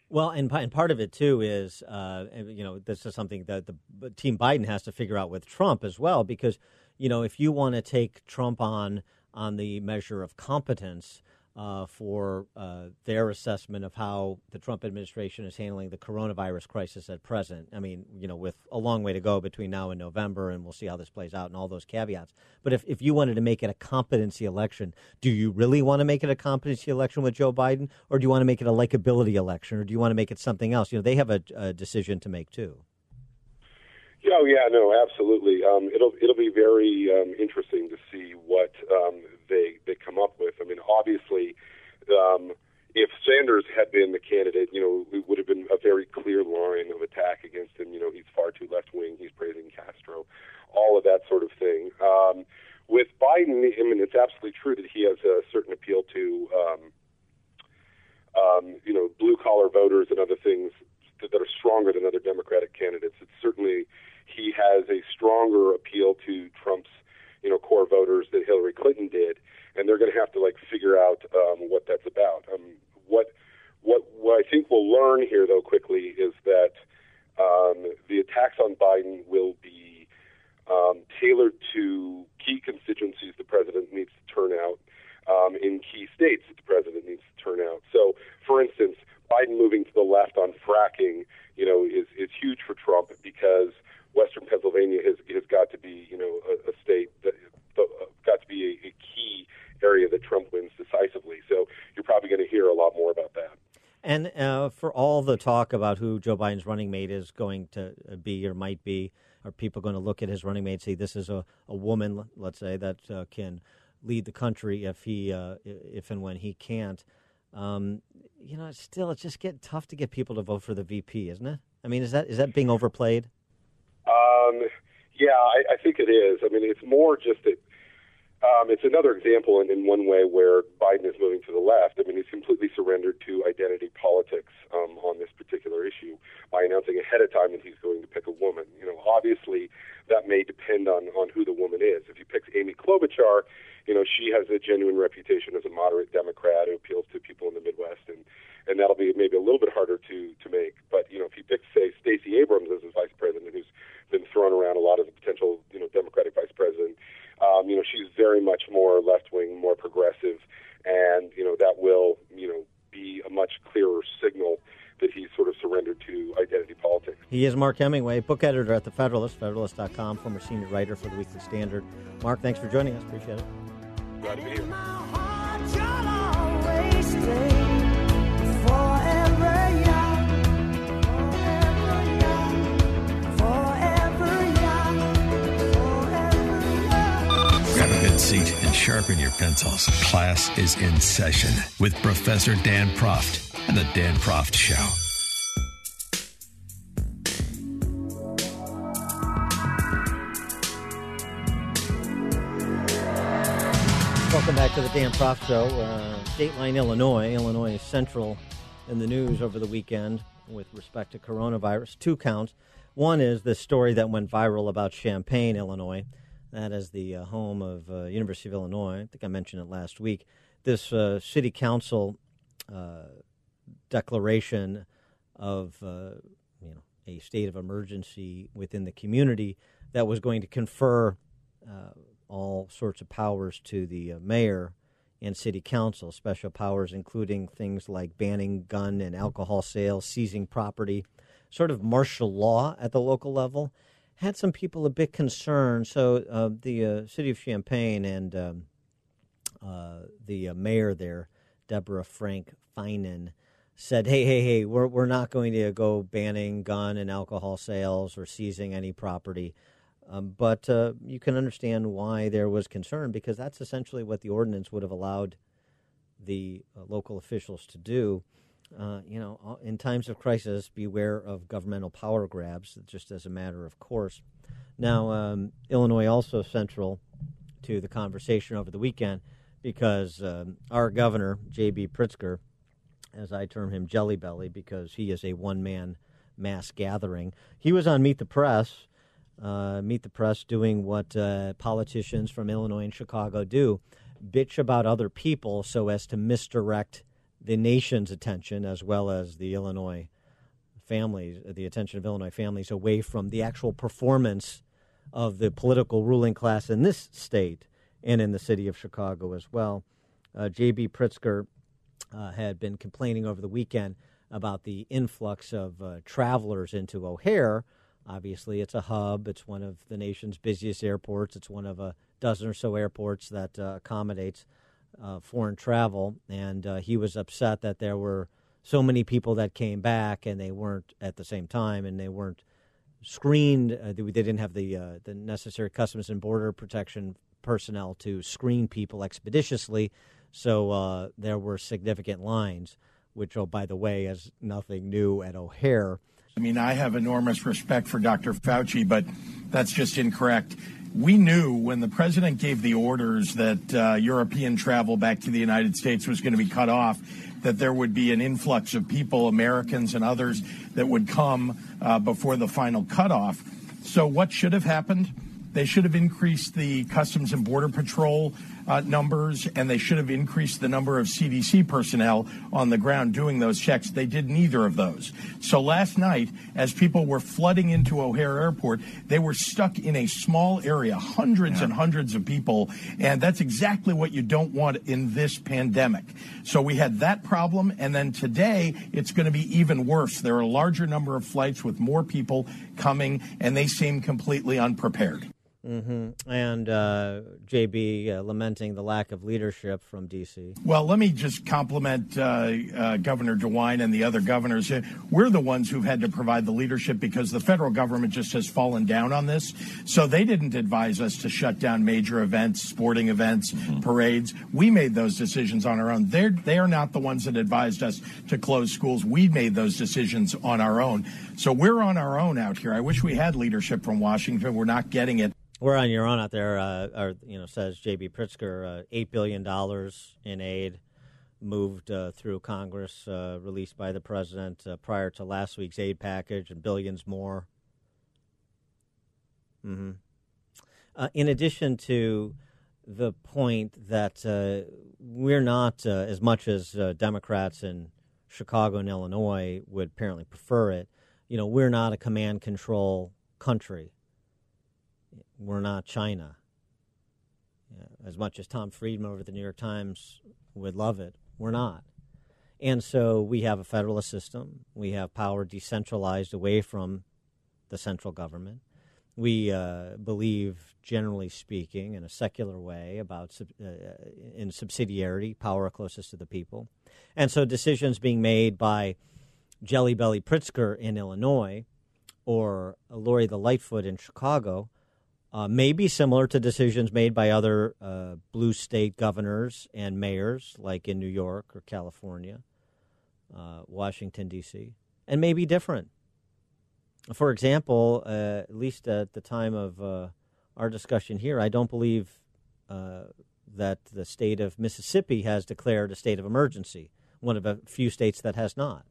S2: Well, and, and part of it too is, uh, you know, this is something that the team Biden has to figure out with Trump as well, because, you know, if you want to take Trump on on the measure of competence uh, for uh, their assessment of how the Trump administration is handling the coronavirus crisis at present, I mean, you know, with a long way to go between now and November, and we'll see how this plays out and all those caveats. But if, if you wanted to make it a competency election, do you really want to make it a competency election with Joe Biden, or do you want to make it a likability election, or do you want to make it something else? You know, they have a, a decision to make too.
S13: Oh, yeah, no, absolutely. Um, it'll it'll be very um, interesting to see what um, they they come up with. I mean, obviously, um, if Sanders had been the candidate, you know, it would have been a very clear line of attack against him. You know, he's far too left wing. He's praising Castro, all of that sort of thing. Um, with Biden, I mean, it's absolutely true that he has a certain appeal to, um, um, you know, blue collar voters and other things that, that are stronger than other Democratic candidates. It's certainly he has a stronger appeal to Trump's, you know, core voters than Hillary Clinton did, and they're going to have to like figure out um, what that's about. Um, what what what I think we'll learn here, though, quickly is that um, the attacks on Biden will be um, tailored to key constituencies the president needs to turn out um, in key states that the president needs to turn out. So, for instance, Biden moving to the left on fracking, you know, is is huge for Trump because Western Pennsylvania has has got to be, you know, a, a state that uh, got to be a, a key area that Trump wins decisively. So you're probably going to hear a lot more about that.
S2: And uh, for all the talk about who Joe Biden's running mate is going to be or might be, are people going to look at his running mate and say this is a, a woman, let's say, that uh, can lead the country if he uh, if and when he can't? Um, you know, it's still, it's just getting tough to get people to vote for the VP, isn't it? I mean, is that is that being overplayed?
S13: Um, yeah, I, I think it is. I mean, it's more just that um, it's another example in, in one way where Biden is moving to the left. I mean, he's completely surrendered to identity politics um, on this particular issue by announcing ahead of time that he's going to pick a woman. You know, obviously that may depend on on who the woman is. If he picks Amy Klobuchar, you know, she has a genuine reputation as a moderate Democrat who appeals to people in the Midwest, and and that'll be maybe a little bit harder to to make. But you know, if he picks say Stacey Abrams as his vice president, who's been thrown around a lot as a potential you know Democratic vice president, um, you know, she's very much more left wing, more progressive, and you know that will you know be a much clearer signal that he's sort of surrendered to identity politics.
S2: He is Mark Hemingway, book editor at The Federalist, Federalist.com, former senior writer for the Weekly Standard. Mark, thanks for joining us. Appreciate it.
S13: Glad to be here.
S1: Seat and sharpen your pencils. Class is in session with Professor Dan Proft and the Dan Proft Show.
S2: Welcome back to the Dan Proft Show. Uh, Dateline, Illinois. Illinois is central in the news over the weekend with respect to coronavirus. Two counts. One is the story that went viral about Champaign, Illinois. That is the uh, home of uh, University of Illinois. I think I mentioned it last week. This uh, city council uh, declaration of uh, you know a state of emergency within the community that was going to confer uh, all sorts of powers to the mayor and city council, special powers including things like banning gun and alcohol sales, seizing property, sort of martial law at the local level. Had some people a bit concerned. So uh, the uh, city of Champaign and um, uh, the uh, mayor there, Deborah Frank Feinen, said, "Hey, hey, hey, we're we're not going to go banning gun and alcohol sales or seizing any property." Um, but uh, you can understand why there was concern because that's essentially what the ordinance would have allowed the uh, local officials to do. Uh, you know, uh, in times of crisis, beware of governmental power grabs, just as a matter of course. Now, um, Illinois also central to the conversation over the weekend because um, our governor, J.B. Pritzker, as I term him, Jelly Belly, because he is a one man mass gathering, he was on Meet the Press uh, Meet the Press doing what uh, politicians from Illinois and Chicago do bitch about other people so as to misdirect the nation's attention as well as the Illinois families, the attention of Illinois families away from the actual performance of the political ruling class in this state and in the city of Chicago as well. Uh, J.B. Pritzker uh, had been complaining over the weekend about the influx of uh, travelers into O'Hare Obviously, it's a hub. It's one of the nation's busiest airports. It's one of a dozen or so airports that uh, accommodates uh, foreign travel. And uh, he was upset that there were so many people that came back and they weren't at the same time and they weren't screened. Uh, they didn't have the uh, the necessary customs and border protection personnel to screen people expeditiously. So uh, there were significant lines, which, oh, by the way, is nothing new at O'Hare.
S14: I mean, I have enormous respect for Dr. Fauci, but that's just incorrect. We knew when the president gave the orders that uh, European travel back to the United States was going to be cut off, that there would be an influx of people, Americans and others, that would come uh, before the final cutoff. So, what should have happened? They should have increased the Customs and Border Patrol Uh, numbers, and they should have increased the number of CDC personnel on the ground doing those checks. They did neither of those. So last night, as people were flooding into O'Hare Airport, they were stuck in a small area, hundreds yeah. and hundreds of people, and that's exactly what you don't want in this pandemic. So we had that problem, and then today it's going to be even worse. There are a larger number of flights with more people coming, and they seem completely unprepared.
S2: Mm-hmm. And uh, JB uh, lamenting the lack of leadership from D.C.
S14: Well, let me just compliment uh, uh, Governor DeWine and the other governors. We're the ones who've had to provide the leadership because the federal government just has fallen down on this. So they didn't advise us to shut down major events, sporting events, mm-hmm. parades. We made those decisions on our own. They're, they are not the ones that advised us to close schools. We made those decisions on our own. So we're on our own out here. I wish we had leadership from Washington. We're not getting it.
S2: We're on your own out there, uh, or you know, says J.B. Pritzker, uh, eight billion dollars in aid moved uh, through Congress, uh, released by the president uh, prior to last week's aid package, and billions more. Mm-hmm. Uh, in addition to the point that we're not as much as Democrats in Chicago and Illinois would apparently prefer it. You know, we're not a command control country we're not China. As much as Tom Friedman over the New York Times would love it, we're not. And so we have a federalist system. We have power decentralized away from the central government. We uh, believe, generally speaking, in a secular way about sub- uh, in subsidiarity, power closest to the people. And so decisions being made by Jelly Belly Pritzker in Illinois or Lori the Lightfoot in Chicago uh, may be similar to decisions made by other uh, blue state governors and mayors, like in New York or California, uh, Washington, D.C., and may be different. For example, uh, at least at the time of uh, our discussion here, I don't believe uh, that the state of Mississippi has declared a state of emergency, one of a few states that has not.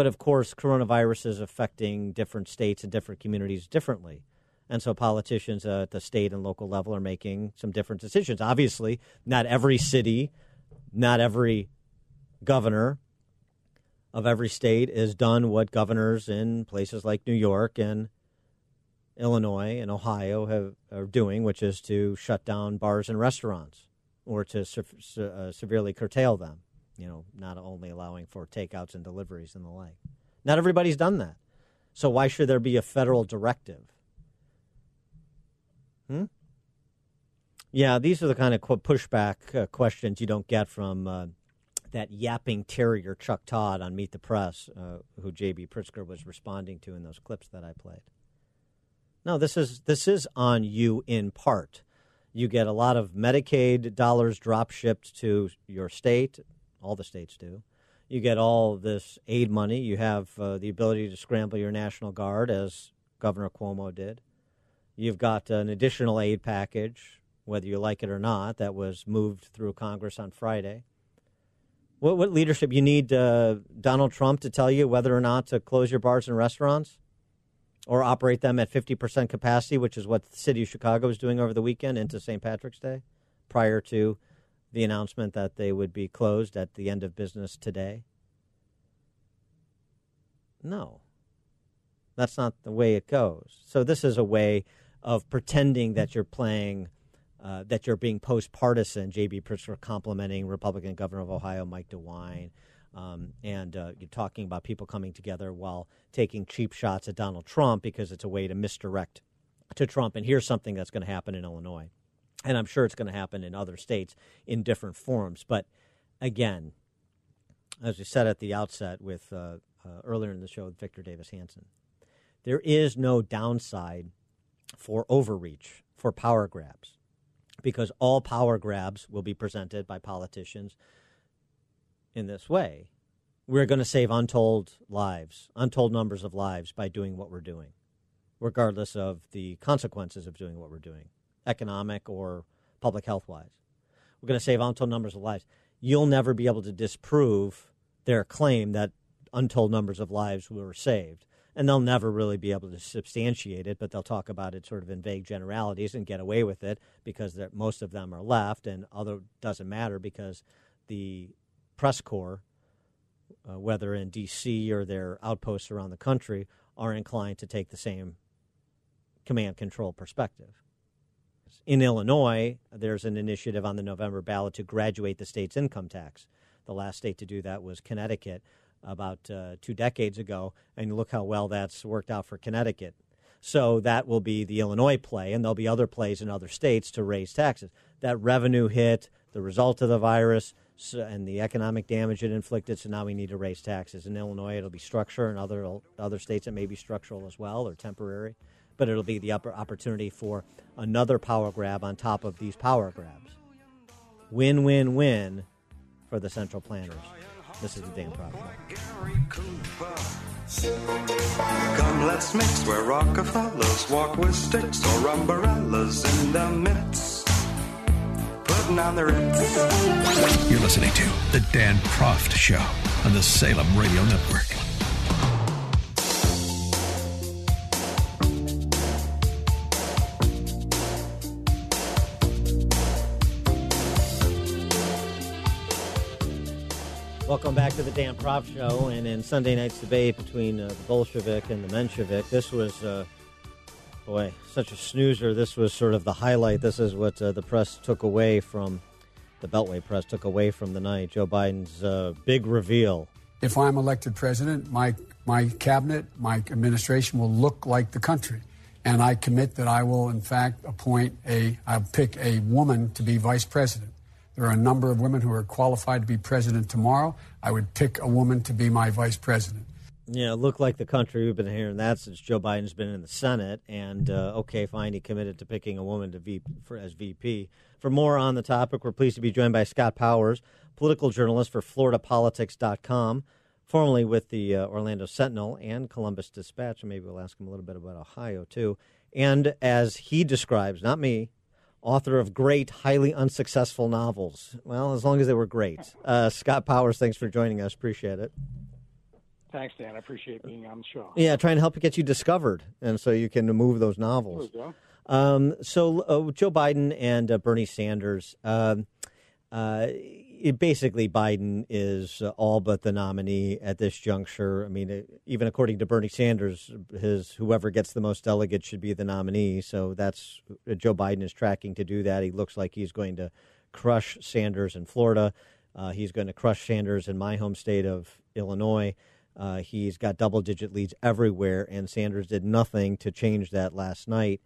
S2: But of course, coronavirus is affecting different states and different communities differently. And so politicians at the state and local level are making some different decisions. Obviously, not every city, not every governor of every state has done what governors in places like New York and Illinois and Ohio have, are doing, which is to shut down bars and restaurants or to se- se- uh, severely curtail them, you know, not only allowing for takeouts and deliveries and the like. Not everybody's done that. So why should there be a federal directive? Hmm? Yeah, these are the kind of pushback uh, questions you don't get from uh, that yapping terrier Chuck Todd on Meet the Press, uh, who J.B. Pritzker was responding to in those clips that I played. No, this is this is on you in part. You get a lot of Medicaid dollars drop shipped to your state. All the states do. You get all this aid money. You have uh, the ability to scramble your National Guard, as Governor Cuomo did. You've got an additional aid package, whether you like it or not, that was moved through Congress on Friday. What, what leadership you need uh, Donald Trump to tell you whether or not to close your bars and restaurants or operate them at 50% capacity, which is what the city of Chicago is doing over the weekend into St. Patrick's Day, prior to the announcement that they would be closed at the end of business today? No. That's not the way it goes. So, this is a way of pretending that you're playing, uh, that you're being post partisan. J.B. Pritzker complimenting Republican Governor of Ohio Mike DeWine. Um, and uh, you're talking about people coming together while taking cheap shots at Donald Trump because it's a way to misdirect to Trump. And here's something that's going to happen in Illinois. And I'm sure it's going to happen in other states in different forms. But again, as we said at the outset with uh, uh earlier in the show with Victor Davis Hanson, there is no downside for overreach, for power grabs. because all power grabs will be presented by politicians in this way. We're going to save untold lives, untold numbers of lives by doing what we're doing, regardless of the consequences of doing what we're doing, economic or public health wise. We're going to save untold numbers of lives. You'll never be able to disprove their claim that untold numbers of lives were saved. And they'll never really be able to substantiate it, but they'll talk about it sort of in vague generalities and get away with it because most of them are left, and other doesn't matter because the press corps, uh, whether in D.C. or their outposts around the country, are inclined to take the same command control perspective. In Illinois, there's an initiative on the November ballot to graduate the state's income tax. The last state to do that was Connecticut about uh, two decades ago, and look how well that's worked out for Connecticut. So that will be the Illinois play, and there'll be other plays in other states to raise taxes. That revenue hit, the result of the virus, and the economic damage it inflicted. So now we need to raise taxes. In Illinois, it'll be structure, and other other states it may be structural as well or temporary, but it'll be the upper opportunity for another power grab on top of these power grabs. Win, win, win for the central planners. This is the Dan Proft
S15: Come, let's mix where Rockefellers walk with sticks or umbrellas in the midst. Putting on the ritz.
S1: You're listening to The Dan Proft Show on the Salem Radio Network.
S2: Welcome back to the Dan Proft Show. And in Sunday night's debate between uh, the Bolshevik and the Menshevik, this was, uh, boy, such a snoozer. This was sort of the highlight. This is what uh, the press took away from, the Beltway press took away from the night. Joe Biden's uh, big reveal.
S16: If I'm elected president, my, my cabinet, my administration will look like the country. And I commit that I will, in fact, appoint a, I'll pick a woman to be vice president. There are a number of women who are qualified to be president tomorrow. I would pick a woman to be my vice president.
S2: Yeah, look like the country. We've been hearing that since Joe Biden's been in the Senate. And uh, okay, fine, he committed to picking a woman to VP, for, as VP. For more on the topic, we're pleased to be joined by Scott Powers, political journalist for FloridaPolitics.com, formerly with the uh, Orlando Sentinel and Columbus Dispatch. And maybe we'll ask him a little bit about Ohio too. And as he describes, not me, author of great, highly unsuccessful novels. Well, as long as they were great. Uh, Scott Powers, thanks for joining us. Appreciate it.
S17: Thanks, Dan. I appreciate being on the show.
S2: Yeah, trying to help get you discovered, and so you can move those novels. Um, so uh, Joe Biden and uh, Bernie Sanders. Um, uh, it basically Biden is uh, all but the nominee at this juncture. I mean, even according to Bernie Sanders, his whoever gets the most delegates should be the nominee. So that's uh, Joe Biden is tracking to do that. He looks like he's going to crush Sanders in Florida. Uh, he's going to crush Sanders in my home state of Illinois. Uh, he's got double digit leads everywhere, and Sanders did nothing to change that last night.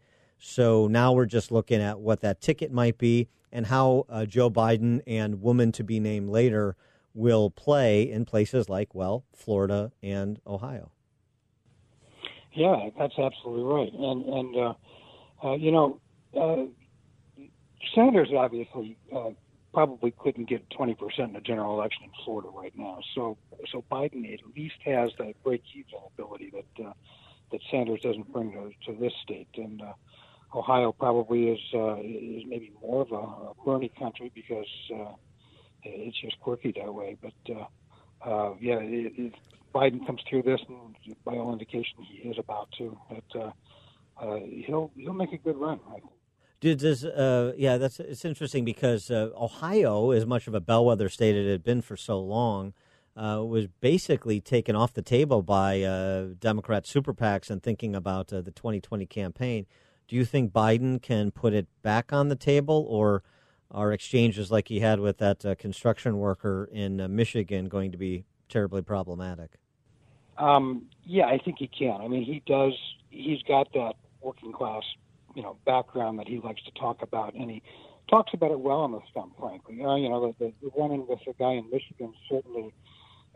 S2: So now we're just looking at what that ticket might be and how uh, Joe Biden and woman to be named later will play in places like, well, Florida and Ohio.
S17: Yeah, that's absolutely right. And, and uh, uh, you know, uh, Sanders obviously uh, probably couldn't get 20% in the general election in Florida right now. So, so Biden at least has that break-even ability that uh, that Sanders doesn't bring to, to this state. And Ohio probably is uh, is maybe more of a, a Bernie country because uh, it's just quirky that way. But uh, uh, yeah, if Biden comes through this, and by all indication he is about to, but uh, uh, he'll he'll make a good run. I think.
S2: This? Uh, yeah, that's it's interesting because uh, Ohio, as much of a bellwether state it had been for so long, uh, was basically taken off the table by uh, Democrat super PACs and thinking about uh, the 2020 campaign. Do you think Biden can put it back on the table, or are exchanges like he had with that uh, construction worker in uh, Michigan going to be terribly problematic?
S17: Um, yeah, I think he can. I mean, he does. He's got that working class, you know, background that he likes to talk about, and he talks about it well on the stump. Frankly, uh, you know, the, the, running with the guy in Michigan certainly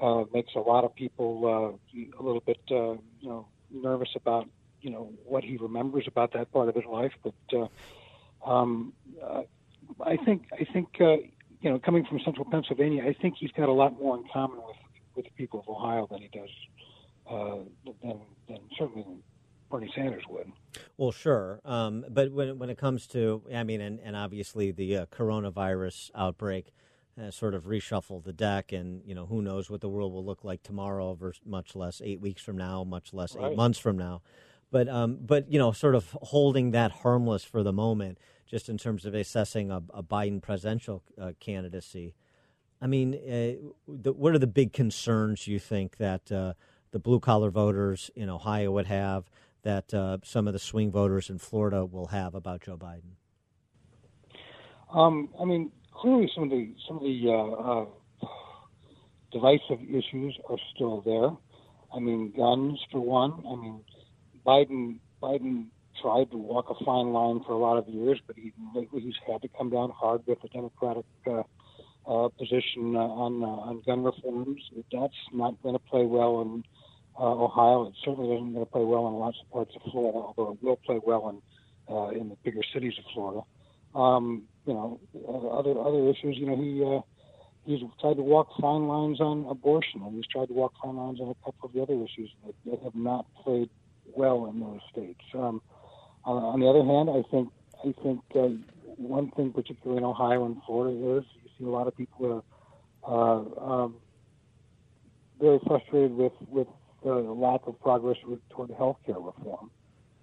S17: uh, makes a lot of people uh, a little bit, uh, you know, nervous about you know what he remembers about that part of his life. But uh, um, uh, I think I think uh, you know, coming from Central Pennsylvania, I think he's got a lot more in common with with the people of Ohio than he does uh, than than certainly than Bernie Sanders would.
S2: Well, sure, um, but when when it comes to, I mean, and, and obviously the uh, coronavirus outbreak has sort of reshuffled the deck, and you know who knows what the world will look like tomorrow, versus much less eight weeks from now, much less
S17: Right.
S2: eight months from now. But um, but you know, sort of holding that harmless for the moment, just in terms of assessing a, a Biden presidential uh, candidacy. I mean, uh, the, what are the big concerns you think that uh, the blue collar voters in Ohio would have, that uh, some of the swing voters in Florida will have about Joe Biden?
S17: Um, I mean, clearly some of the some of the uh, uh, divisive issues are still there. I mean, guns for one. I mean, Biden Biden tried to walk a fine line for a lot of years, but he lately he's had to come down hard with the Democratic uh, uh, position uh, on uh, on gun reforms. That's not going to play well in uh, Ohio. It certainly isn't going to play well in lots of parts of Florida, although it will play well in uh, in the bigger cities of Florida. Um, you know, uh, other other issues. You know, he uh, he's tried to walk fine lines on abortion, and he's tried to walk fine lines on a couple of the other issues that, that have not played well in those states. Um, uh, on the other hand, I think I think uh, one thing, particularly in Ohio and Florida, is you see a lot of people are uh, um, very frustrated with with the lack of progress with, toward health care reform.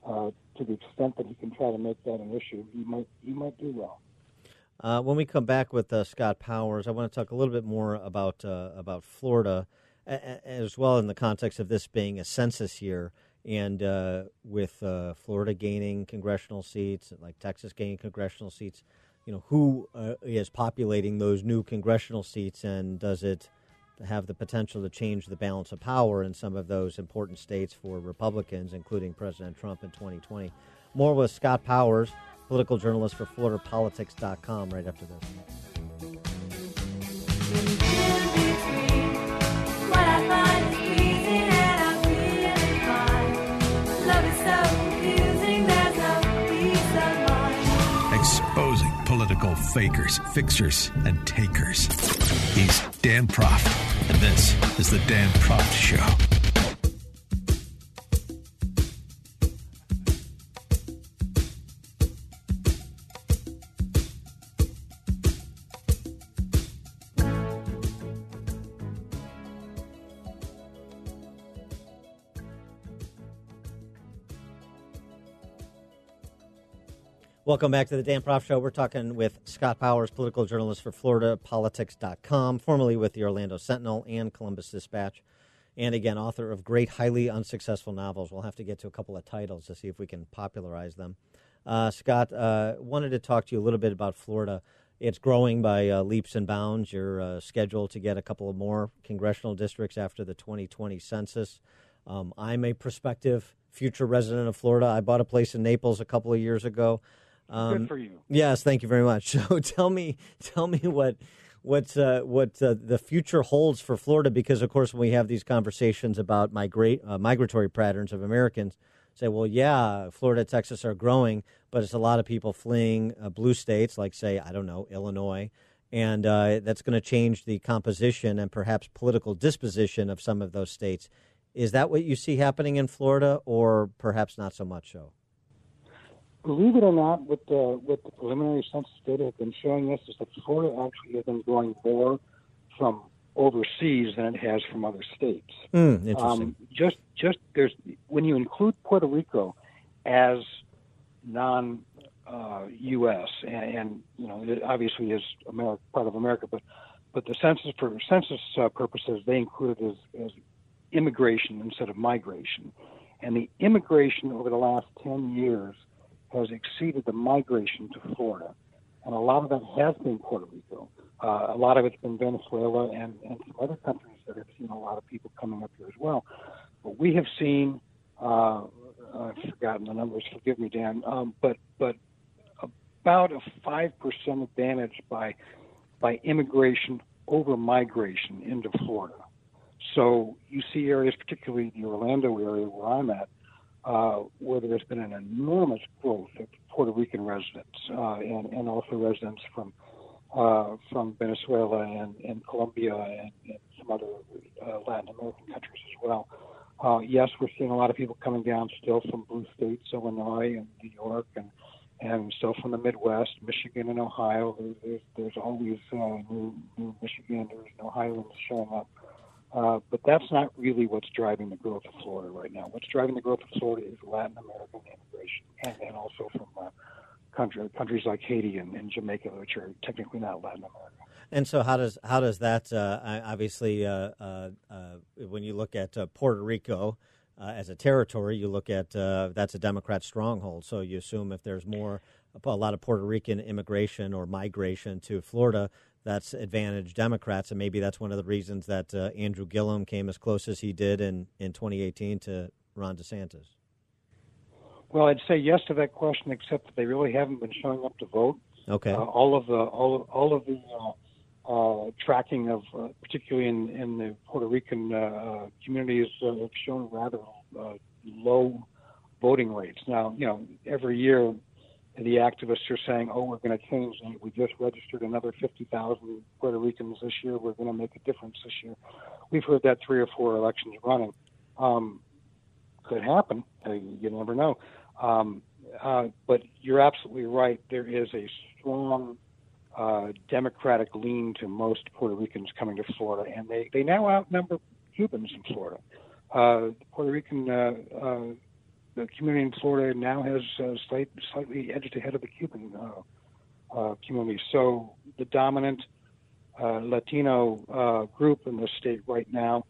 S17: Uh, to the extent that he can try to make that an issue, he might he might do well.
S2: Uh, when we come back with uh, Scott Powers, I want to talk a little bit more about uh, about Florida, a- as well in the context of this being a census year, and uh, with uh, Florida gaining congressional seats, like Texas gaining congressional seats. You know, who uh, is populating those new congressional seats, and does it have the potential to change the balance of power in some of those important states for Republicans, including President Trump in 2020? More with Scott Powers, political journalist for FloridaPolitics.com, right after this.
S1: Political fakers, fixers, and takers. He's Dan Proft, and this is the Dan Proft Show.
S2: Welcome back to the Dan Proft Show. We're talking with Scott Powers, political journalist for FloridaPolitics.com, formerly with the Orlando Sentinel and Columbus Dispatch, and again, author of great, highly unsuccessful novels. We'll have to get to a couple of titles to see if we can popularize them. Uh, Scott, uh, wanted to talk to you a little bit about Florida. It's growing by uh, leaps and bounds. You're uh, scheduled to get a couple of more congressional districts after the 2020 census. Um, I'm a prospective future resident of Florida. I bought a place in Naples a couple of years ago. Um,
S17: Good for you.
S2: Yes, thank you very much. So tell me, tell me what what uh, what uh, the future holds for Florida, because of course when we have these conversations about migrate uh, migratory patterns of Americans, say, well, yeah, Florida, Texas are growing, but it's a lot of people fleeing uh, blue states, like say, I don't know, Illinois, and uh, that's going to change the composition and perhaps political disposition of some of those states. Is that what you see happening in Florida, or perhaps not so much so?
S17: Believe it or not, what the what the preliminary census data have been showing us is that Florida actually has been growing more from overseas than it has from other states.
S2: Hmm, interesting.
S17: Um, just just there's when you include Puerto Rico as non uh, U.S. And, and you know it obviously is America, part of America, but but the census for census uh, purposes they included as, as immigration instead of migration, and the immigration over the last ten years has exceeded the migration to Florida, and a lot of that has been Puerto Rico. Uh, a lot of it's been Venezuela and, and some other countries that have seen a lot of people coming up here as well. But we have seen, uh, I've forgotten the numbers, forgive me, Dan, um, but but about a five percent advantage by by immigration over migration into Florida. So you see areas, particularly the Orlando area where I'm at, uh, where there's been an enormous growth of Puerto Rican residents uh, and, and also residents from uh, from Venezuela and, and Colombia and, and some other uh, Latin American countries as well. Uh, yes, we're seeing a lot of people coming down still from blue states, Illinois and New York, and and still from the Midwest, Michigan and Ohio. There's there's, there's always uh, new, new Michiganders and Ohioans showing up. Uh, but that's not really what's driving the growth of Florida right now. What's driving the growth of Florida is Latin American immigration, and, and also from uh, country, countries like Haiti and, and Jamaica, which are technically not Latin America.
S2: And so, how does how does that uh, obviously uh, uh, when you look at Puerto Rico as a territory, you look at that's a Democrat stronghold. So you assume if there's more a lot of Puerto Rican immigration or migration to Florida, that's advantage Democrats, and maybe that's one of the reasons that Andrew Gillum came as close as he did in in 2018 to Ron DeSantis.
S17: Well, I'd say yes to that question, except that they really haven't been showing up to vote.
S2: Okay.
S17: Uh, all of the all all of the uh, uh, tracking of, uh, particularly in, in the Puerto Rican uh, uh, communities, uh, have shown rather uh, low voting rates. Now, you know, every year the activists are saying, "Oh, we're going to change. We just registered another 50,000 Puerto Ricans this year. We're going to make a difference this year." We've heard that three or four elections running. Um, could happen. Uh, you never know. Um, uh, but you're absolutely right. There is a strong uh, Democratic lean to most Puerto Ricans coming to Florida, and they, they now outnumber Cubans in Florida. Uh, the Puerto Rican uh, uh, the community in Florida now has uh, slight, slightly edged ahead of the Cuban uh, uh, community. So the dominant uh, Latino uh, group in the state right now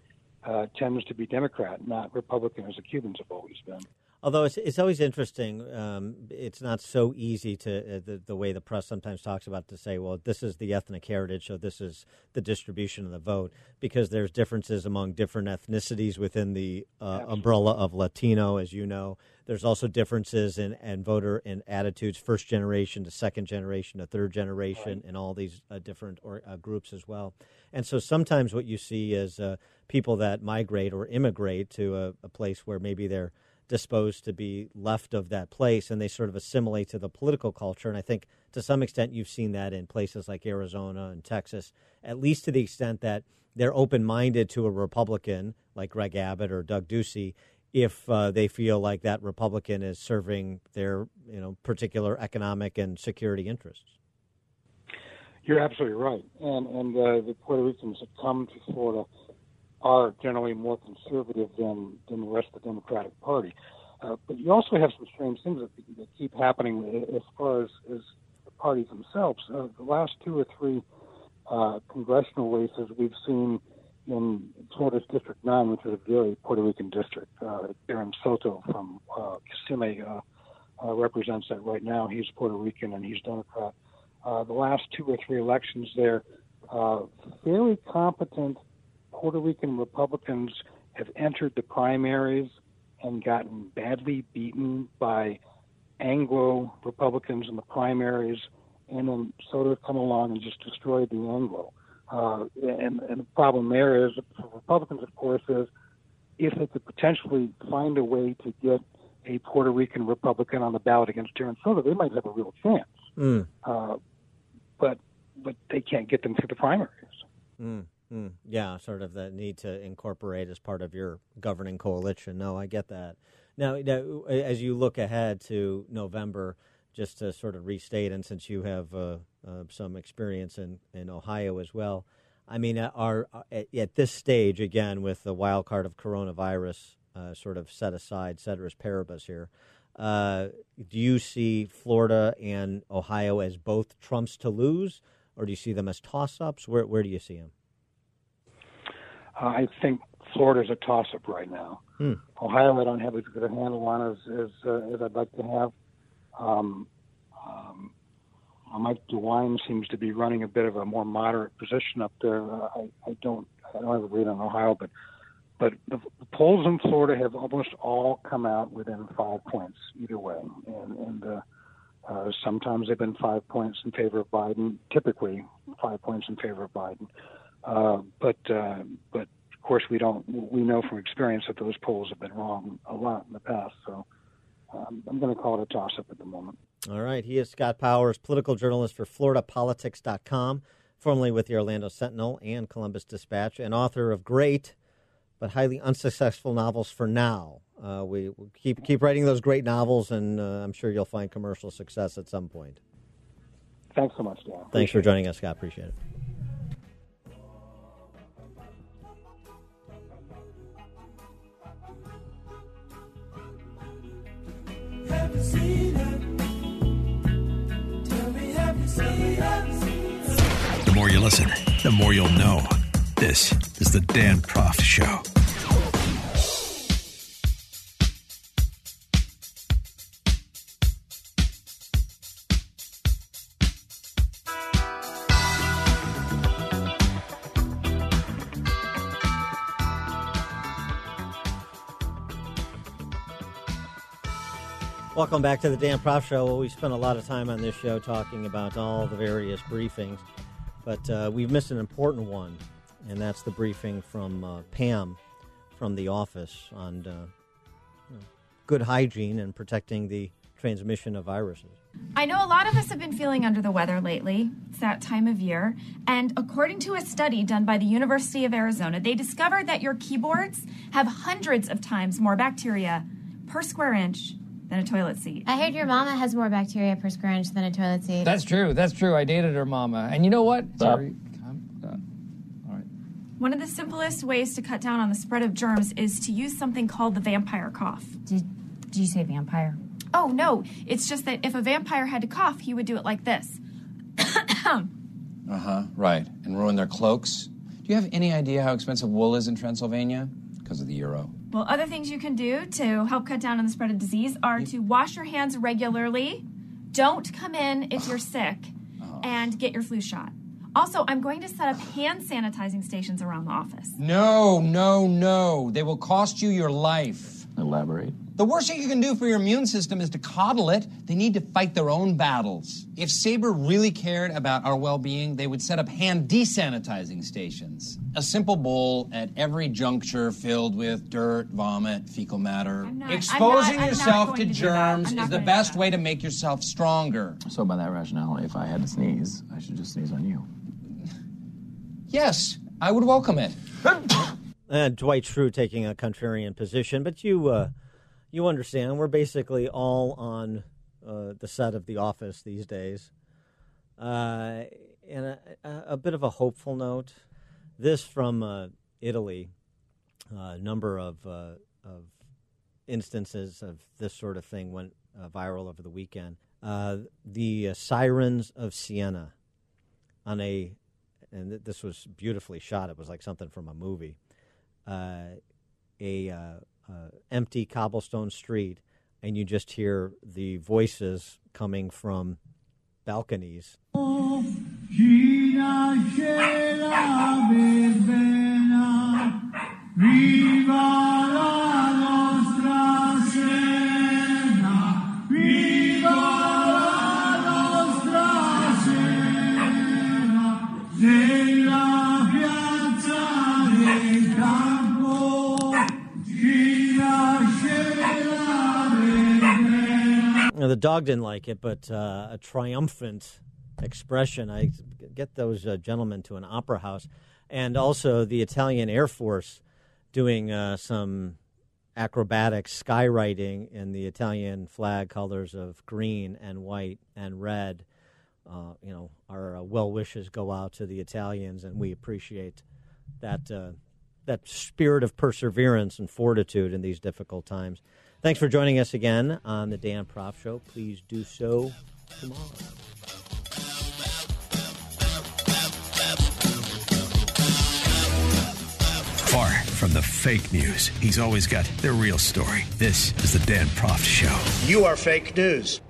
S17: tends to be Democrat, not Republican, as the Cubans have always been.
S2: Although it's, it's always interesting, um, it's not so easy to uh, the, the way the press sometimes talks about to say, well, this is the ethnic heritage, so this is the distribution of the vote, because there's differences among different ethnicities within the uh, umbrella of Latino, as you know. There's also differences in and voter in attitudes, first generation to second generation to third generation, right. and all these uh, different or, uh, groups as well. And so sometimes what you see is uh, people that migrate or immigrate to a, a place where maybe they're disposed to be left of that place and they sort of assimilate to the political culture. And I think to some extent you've seen that in places like Arizona and Texas, at least to the extent that they're open minded to a Republican like Greg Abbott or Doug Ducey if uh, they feel like that Republican is serving their you know particular economic and security interests.
S17: You're absolutely right, and and uh, the Puerto Ricans that come to Florida are generally more conservative than, than the rest of the Democratic Party. Uh, but you also have some strange things that, that keep happening as far as, as the parties themselves. Uh, the last two or three uh, congressional races we've seen in Florida's District 9, which is a very Puerto Rican district. Uh, Darren Soto from uh, Kissimmee uh, uh, represents that right now. He's Puerto Rican and he's Democrat. Uh, the last two or three elections there, uh, very competent Puerto Rican Republicans have entered the primaries and gotten badly beaten by Anglo Republicans in the primaries, and then Soto come along and just destroyed the Anglo. Uh, and, and the problem there is for Republicans, of course, is if they could potentially find a way to get a Puerto Rican Republican on the ballot against Darren Soto, they might have a real chance.
S2: Mm.
S17: Uh, but but they can't get them through the primaries.
S2: Mm. Mm, yeah, sort of the need to incorporate as part of your governing coalition. No, I get that. Now, now as you look ahead to November, just to sort of restate, and since you have uh, uh, some experience in, in Ohio as well, I mean, uh, are, uh, at, at this stage, again, with the wild card of coronavirus uh, sort of set aside, ceteris paribus here, uh, do you see Florida and Ohio as both Trumps to lose, or do you see them as toss ups? Where, where do you see them?
S17: Uh, I think Florida's a toss-up right now.
S2: Hmm.
S17: Ohio, I don't have as good a handle on as as, uh, as I'd like to have. Um, um, Mike DeWine seems to be running a bit of a more moderate position up there. Uh, I, I don't I don't have a read on Ohio, but but the, the polls in Florida have almost all come out within five points either way, and and uh, uh, sometimes they've been five points in favor of Biden. Typically, five points in favor of Biden. Uh, but uh, but of course, we don't. We know from experience that those polls have been wrong a lot in the past. So um, I'm going to call it a toss-up at the moment.
S2: All right. He is Scott Powers, political journalist for FloridaPolitics.com, formerly with the Orlando Sentinel and Columbus Dispatch, and author of great but highly unsuccessful novels for now. Uh, we keep keep writing those great novels, and uh, I'm sure you'll find commercial success at some point.
S17: Thanks so much, Dan.
S2: Thanks for joining us, Scott. Appreciate it.
S1: The more you listen, the more you'll know. This is the Dan Proft Show.
S2: Welcome back to the Dan Proft Show. We spent a lot of time on this show talking about all the various briefings, but uh, we've missed an important one, and that's the briefing from uh, Pam from the office on uh, you know, good hygiene and protecting the transmission of viruses.
S18: I know a lot of us have been feeling under the weather lately. It's that time of year. And according to a study done by the University of Arizona, they discovered that your keyboards have hundreds of times more bacteria per square inch than a toilet seat.
S19: I heard your mama has more bacteria per square inch than a toilet seat.
S20: That's true. That's true. I dated her mama. And you know what? Sorry.
S18: One of the simplest ways to cut down on the spread of germs is to use something called the vampire cough.
S19: Did, did you say vampire?
S18: Oh, no. It's just that if a vampire had to cough, he would do it like this.
S21: Uh huh, right. And ruin their cloaks. Do you have any idea how expensive wool is in Transylvania? Because of the euro.
S18: Well, other things you can do to help cut down on the spread of disease are to wash your hands regularly, don't come in if you're sick, oh. and get your flu shot. Also, I'm going to set up hand sanitizing stations around the office.
S21: No, no, no. They will cost you your life.
S20: Elaborate.
S21: The worst thing you can do for your immune system is to coddle it. They need to fight their own battles. If Sabre really cared about our well being, they would set up hand desanitizing stations. A simple bowl at every juncture filled with dirt, vomit, fecal matter.
S18: not-
S21: Exposing
S18: I'm not- I'm not
S21: yourself
S18: going
S21: to
S18: to do that. I'm
S21: germs is the
S18: going to do
S21: best way to make yourself stronger.
S20: So, by that rationale, if I had to sneeze, I should just sneeze on you.
S21: Yes, I would welcome it.
S2: Uh, Dwight Schrute taking a contrarian position, but you uh, you understand we're basically all on uh, the set of The Office these days. Uh, and a, a, bit of a hopeful note. This from uh, Italy, a number of uh, of instances of this sort of thing went uh, viral over the weekend. Uh, the uh, sirens of Siena on a and th- this was beautifully shot. It was like something from a movie. Uh, a uh, empty cobblestone street, and you just hear the voices coming from balconies. The dog didn't like it, but uh, a triumphant expression. I get those uh, gentlemen to an opera house, and also the Italian Air Force doing uh, some acrobatic skywriting in the Italian flag colors of green and white and red. Uh, you know, our uh, well wishes go out to the Italians, and we appreciate that uh, that spirit of perseverance and fortitude in these difficult times. Thanks for joining us again on the Dan Proft Show. Please do so tomorrow.
S1: Far from the fake news, he's always got the real story. This is the Dan Proft Show.
S22: You are fake news.